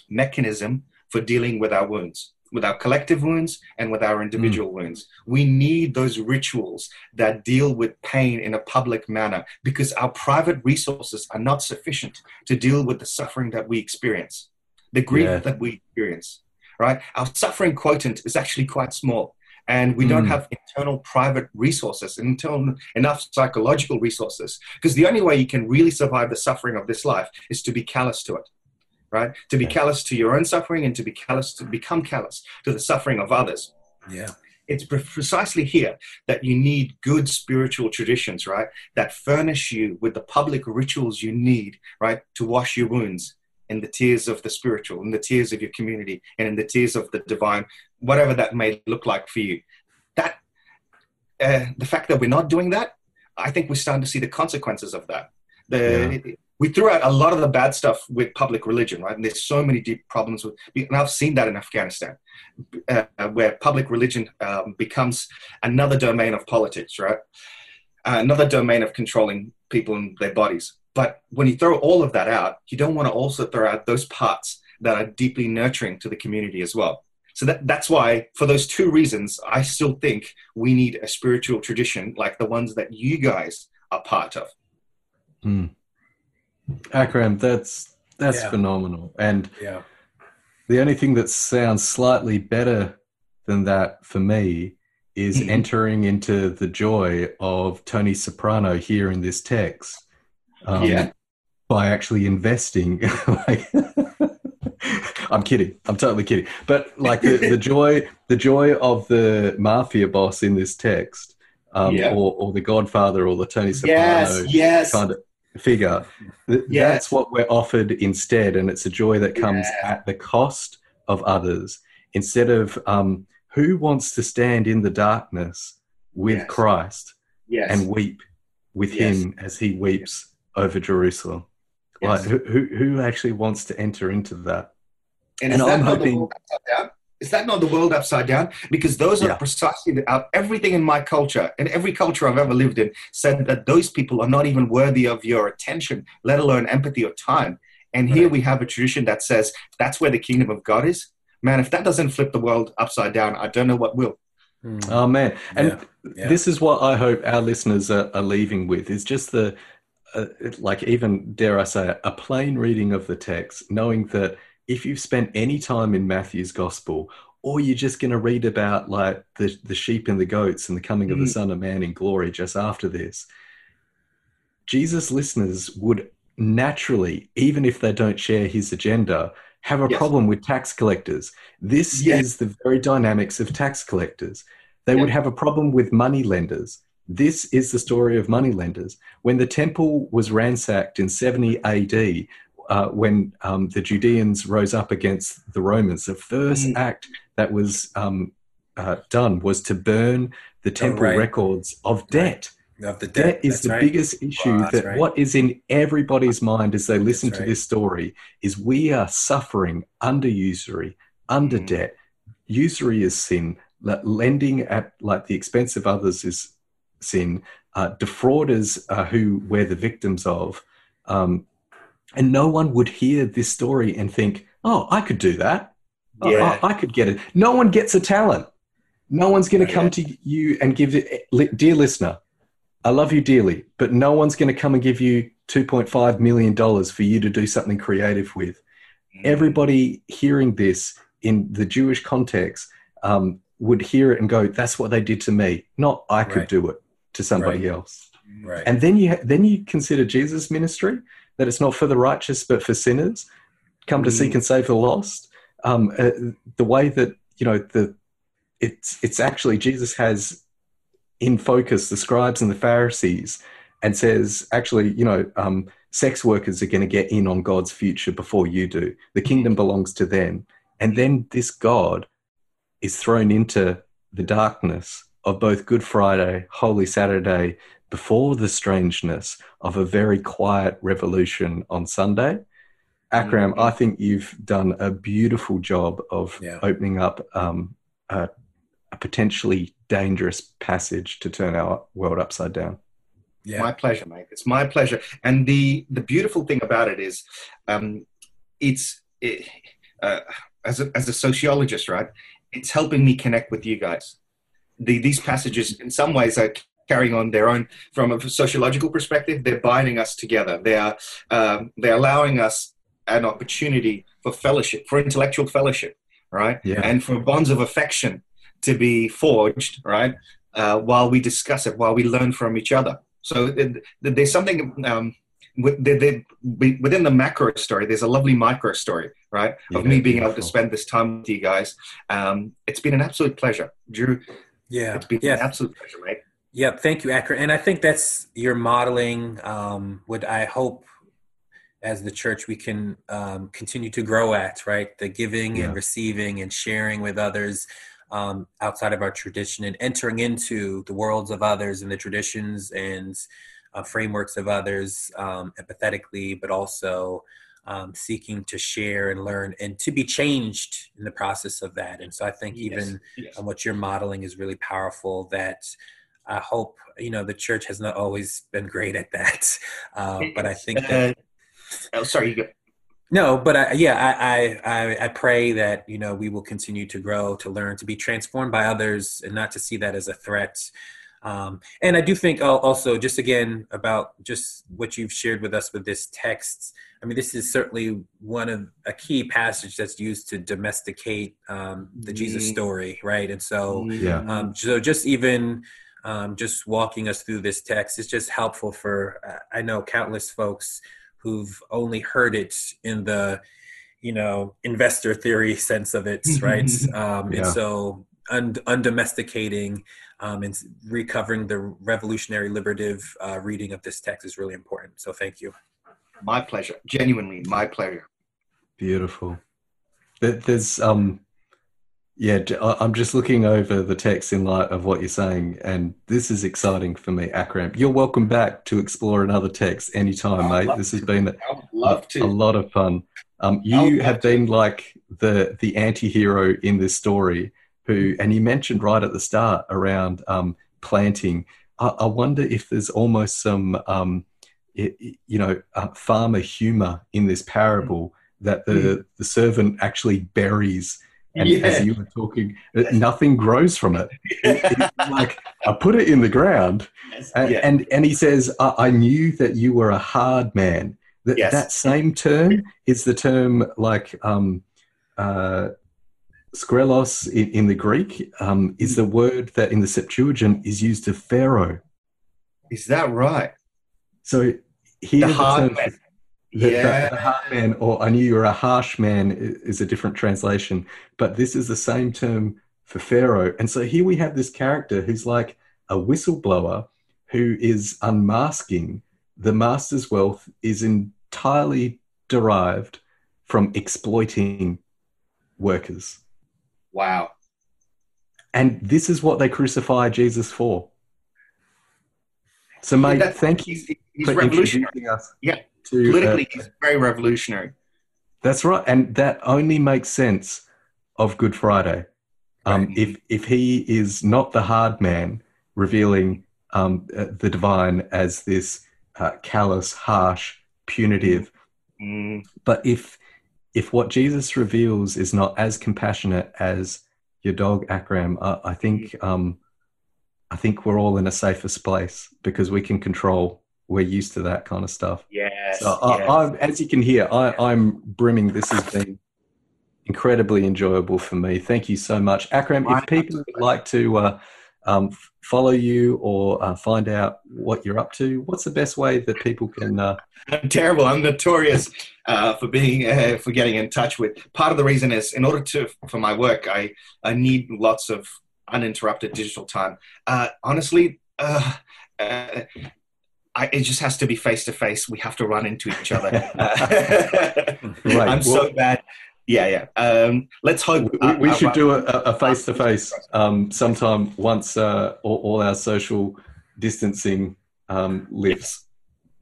mechanism for dealing with our wounds, with our collective wounds and with our individual hmm. wounds. We need those rituals that deal with pain in a public manner because our private resources are not sufficient to deal with the suffering that we experience, the grief Yeah. that we experience, right? Our suffering quotient is actually quite small. And we don't Mm. have internal private resources, internal enough psychological resources, because the only way you can really survive the suffering of this life is to be callous to it right? To be callous to your own suffering and to be callous to become callous to the suffering of others. Yeah. It's precisely here that you need good spiritual traditions, right? That furnish you with the public rituals you need, right, to wash your wounds in the tears of the spiritual, in the tears of your community, and in the tears of the divine, whatever that may look like for you. That uh, the fact that we're not doing that, I think we're starting to see the consequences of that. The, We threw out a lot of the bad stuff with public religion, right? And there's so many deep problems with, and I've seen that in Afghanistan, uh, where public religion um, becomes another domain of politics, right? Uh, another domain of controlling people and their bodies. But when you throw all of that out, you don't want to also throw out those parts that are deeply nurturing to the community as well. So that, that's why, for those two reasons, I still think we need a spiritual tradition like the ones that you guys are part of. Hmm. Akram, that's that's Yeah. phenomenal. And Yeah. the only thing that sounds slightly better than that for me is Mhm. entering into the joy of Tony Soprano here in this text. Um, Yeah. By actually investing. like, I'm kidding. I'm totally kidding. But like the, the joy, the joy of the mafia boss in this text, um, Yeah. or, or the Godfather, or the Tony Soprano Yes, yes. kind of figure. Th- Yes. That's what we're offered instead, and it's a joy that comes Yeah. at the cost of others. Instead of um, who wants to stand in the darkness with Yes. Christ yes. and weep with him as he weeps over Jerusalem. Like, who who actually wants to enter into that? And, And is that I'm not hoping- the world upside down? Is that not the world upside down? Because those are Yeah. precisely the, uh, everything in my culture, and every culture I've ever lived in, said that those people are not even worthy of your attention, let alone empathy or time. And here Right. we have a tradition that says that's where the kingdom of God is. Man, if that doesn't flip the world upside down, I don't know what will. Hmm. Oh man! And Yeah, yeah. this is what I hope our listeners are, are leaving with: is just the uh, like even dare I say it, a plain reading of the text, knowing that if you've spent any time in Matthew's gospel, or you're just going to read about like the the sheep and the goats and the coming of the Mhm. Son of Man in glory just after this, Jesus listeners would naturally, even if they don't share his agenda, have a Yes. problem with tax collectors. This Yes. is the very dynamics of tax collectors. They would have a problem with money lenders. This is the story of money lenders. When the temple was ransacked in 70 AD, uh, when um, the Judeans rose up against the Romans, the first Mm. act that was um, uh, done was to burn the temple right. records of debt. of the Debt debt. is That's the right. biggest issue Wow, that right. what is in everybody's mind as they listen That's to right. this story is we are suffering under usury, under Mm. debt. Usury is sin. Lending at like the expense of others is sin. Uh, defrauders are who we're the victims of. Um, and no one would hear this story and think, oh, I could do that. Oh, Yeah. I, I could get it. No one gets a talent. No one's going to come to you and give it, dear listener, I love you dearly, but no one's going to come and give you $2.5 million for you to do something creative with. Everybody hearing this in the Jewish context um, would hear it and go, that's what they did to me. Not I could Right. do it to somebody Right. else. Right. And then you, then you consider Jesus' ministry, that it's not for the righteous, but for sinners, come to Mm. seek and save the lost. Um, uh, the way that, you know, the, it's, it's actually Jesus has in focus the scribes and the Pharisees and says, actually, you know, um, sex workers are going to get in on God's future before you do. The kingdom belongs to them. And then this God is thrown into the darkness of both Good Friday, Holy Saturday, before the strangeness of a very quiet revolution on Sunday. Akram, Mhm. I think you've done a beautiful job of Yeah. opening up um, a, a potentially dangerous passage to turn our world upside down. yeah. My pleasure, mate. It's my pleasure. And the the beautiful thing about it is, um, it's it, uh, as a, as a sociologist, right? It's helping me connect with you guys. The, these passages, in some ways, are carrying on their own from a sociological perspective. They're binding us together. They are um, they're allowing us an opportunity for fellowship, for intellectual fellowship, right? Yeah. And for bonds of affection to be forged, right? Uh, while we discuss it, while we learn from each other. So it, there's something um, with, they, they, within the macro story. There's a lovely micro story, right? Of me being able to spend this time with you guys. Um, it's been an absolute pleasure, Drew. yeah. It's been yeah. an absolute pleasure, mate. Yeah, thank you, Akram. And I think that's your modeling. Um, what I hope as the church we can um, continue to grow at, right? The giving Yeah. and receiving and sharing with others um, outside of our tradition and entering into the worlds of others and the traditions and uh, frameworks of others um, empathetically, but also um, seeking to share and learn and to be changed in the process of that. And so I think Yes, even yes. and what you're modeling is really powerful that I hope you know the church has not always been great at that, uh, but I think that Uh, oh, sorry, you go. no, but I, yeah, I, I I I pray that you know we will continue to grow, to learn, to be transformed by others, and not to see that as a threat. Um, and I do think also, just again about just what you've shared with us with this text. I mean, this is certainly one of a key passage that's used to domesticate um, the Jesus story, right? And so. Yeah. Um, so just even um, just walking us through this text is just helpful for uh, I know countless folks who've only heard it in the you know investor theory sense of it, right? um, Yeah. And so und- undomesticating um, and recovering the revolutionary liberative uh, reading of this text is really important. So thank you. My pleasure. Genuinely, my pleasure. Beautiful. There's um, Yeah, I'm just looking over the text in light of what you're saying, and this is exciting for me, Akram. You're welcome back to explore another text anytime, mate. This has been a, to. a lot of fun. Um, you have been like the the anti-hero in this story, who, and you mentioned right at the start around um, planting. I, I, wonder if there's almost some, um, it, you know, uh, farmer humor in this parable mm. that the mm. the servant actually buries and yeah. as you were talking, nothing grows from it. it like I put it in the ground, and yeah. and, and, he says, I, I, knew that you were a hard man." That yes. that same term is the term like um, uh, skleros in, in, the Greek um, is the word that in the Septuagint is used to Pharaoh. Is that right? So here the, the hard man. The, yeah. The, hard man, or I knew you were a harsh man, is a different translation. But this is the same term for Pharaoh. And so here we have this character who's like a whistleblower who is unmasking the master's wealth is entirely derived from exploiting workers. Wow. And this is what they crucify Jesus for. So, mate, yeah, thank you he's, he's for introducing us. Yeah to politically uh, he's very revolutionary. That's right, and that only makes sense of Good Friday. Um, right. If if he is not the hard man revealing um, uh, the divine as this uh, callous, harsh, punitive, mm. but if if what Jesus reveals is not as compassionate as your dog Akram, uh, I think mm. um, I think we're all in a safer place because we can control we're used to that kind of stuff. Yes. So yes. I, as you can hear, I, I'm brimming. This has been incredibly enjoyable for me. Thank you so much, Akram. if people would like to uh, um, follow you or uh, find out what you're up to, what's the best way that people can? Uh... I'm terrible. I'm notorious uh, for being uh, for getting in touch with. Part of the reason is in order to for my work, I I need lots of uninterrupted digital time. Uh, honestly. Uh, I, it just has to be face to face. We have to run into each other. right. I'm well, so bad. Yeah, yeah. Um, let's hope. We, we uh, should uh, do a face to face sometime once uh, all, all, our social distancing um, lifts.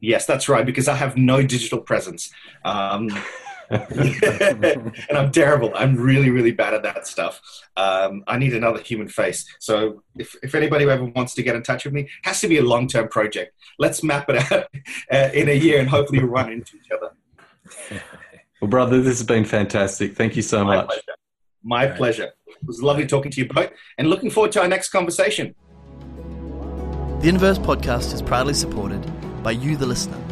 Yes, that's right. Because I have no digital presence. Um, and I'm terrible. I'm really, really bad at that stuff. Um, I need another human face. So if, if anybody ever wants to get in touch with me, has to be a long term project. Let's map it out uh, in a year and hopefully we'll run into each other. Well, brother, this has been fantastic. Thank you so My much. Pleasure. My right. pleasure. It was lovely talking to you both and looking forward to our next conversation. The Inverse podcast is proudly supported by you, the listener.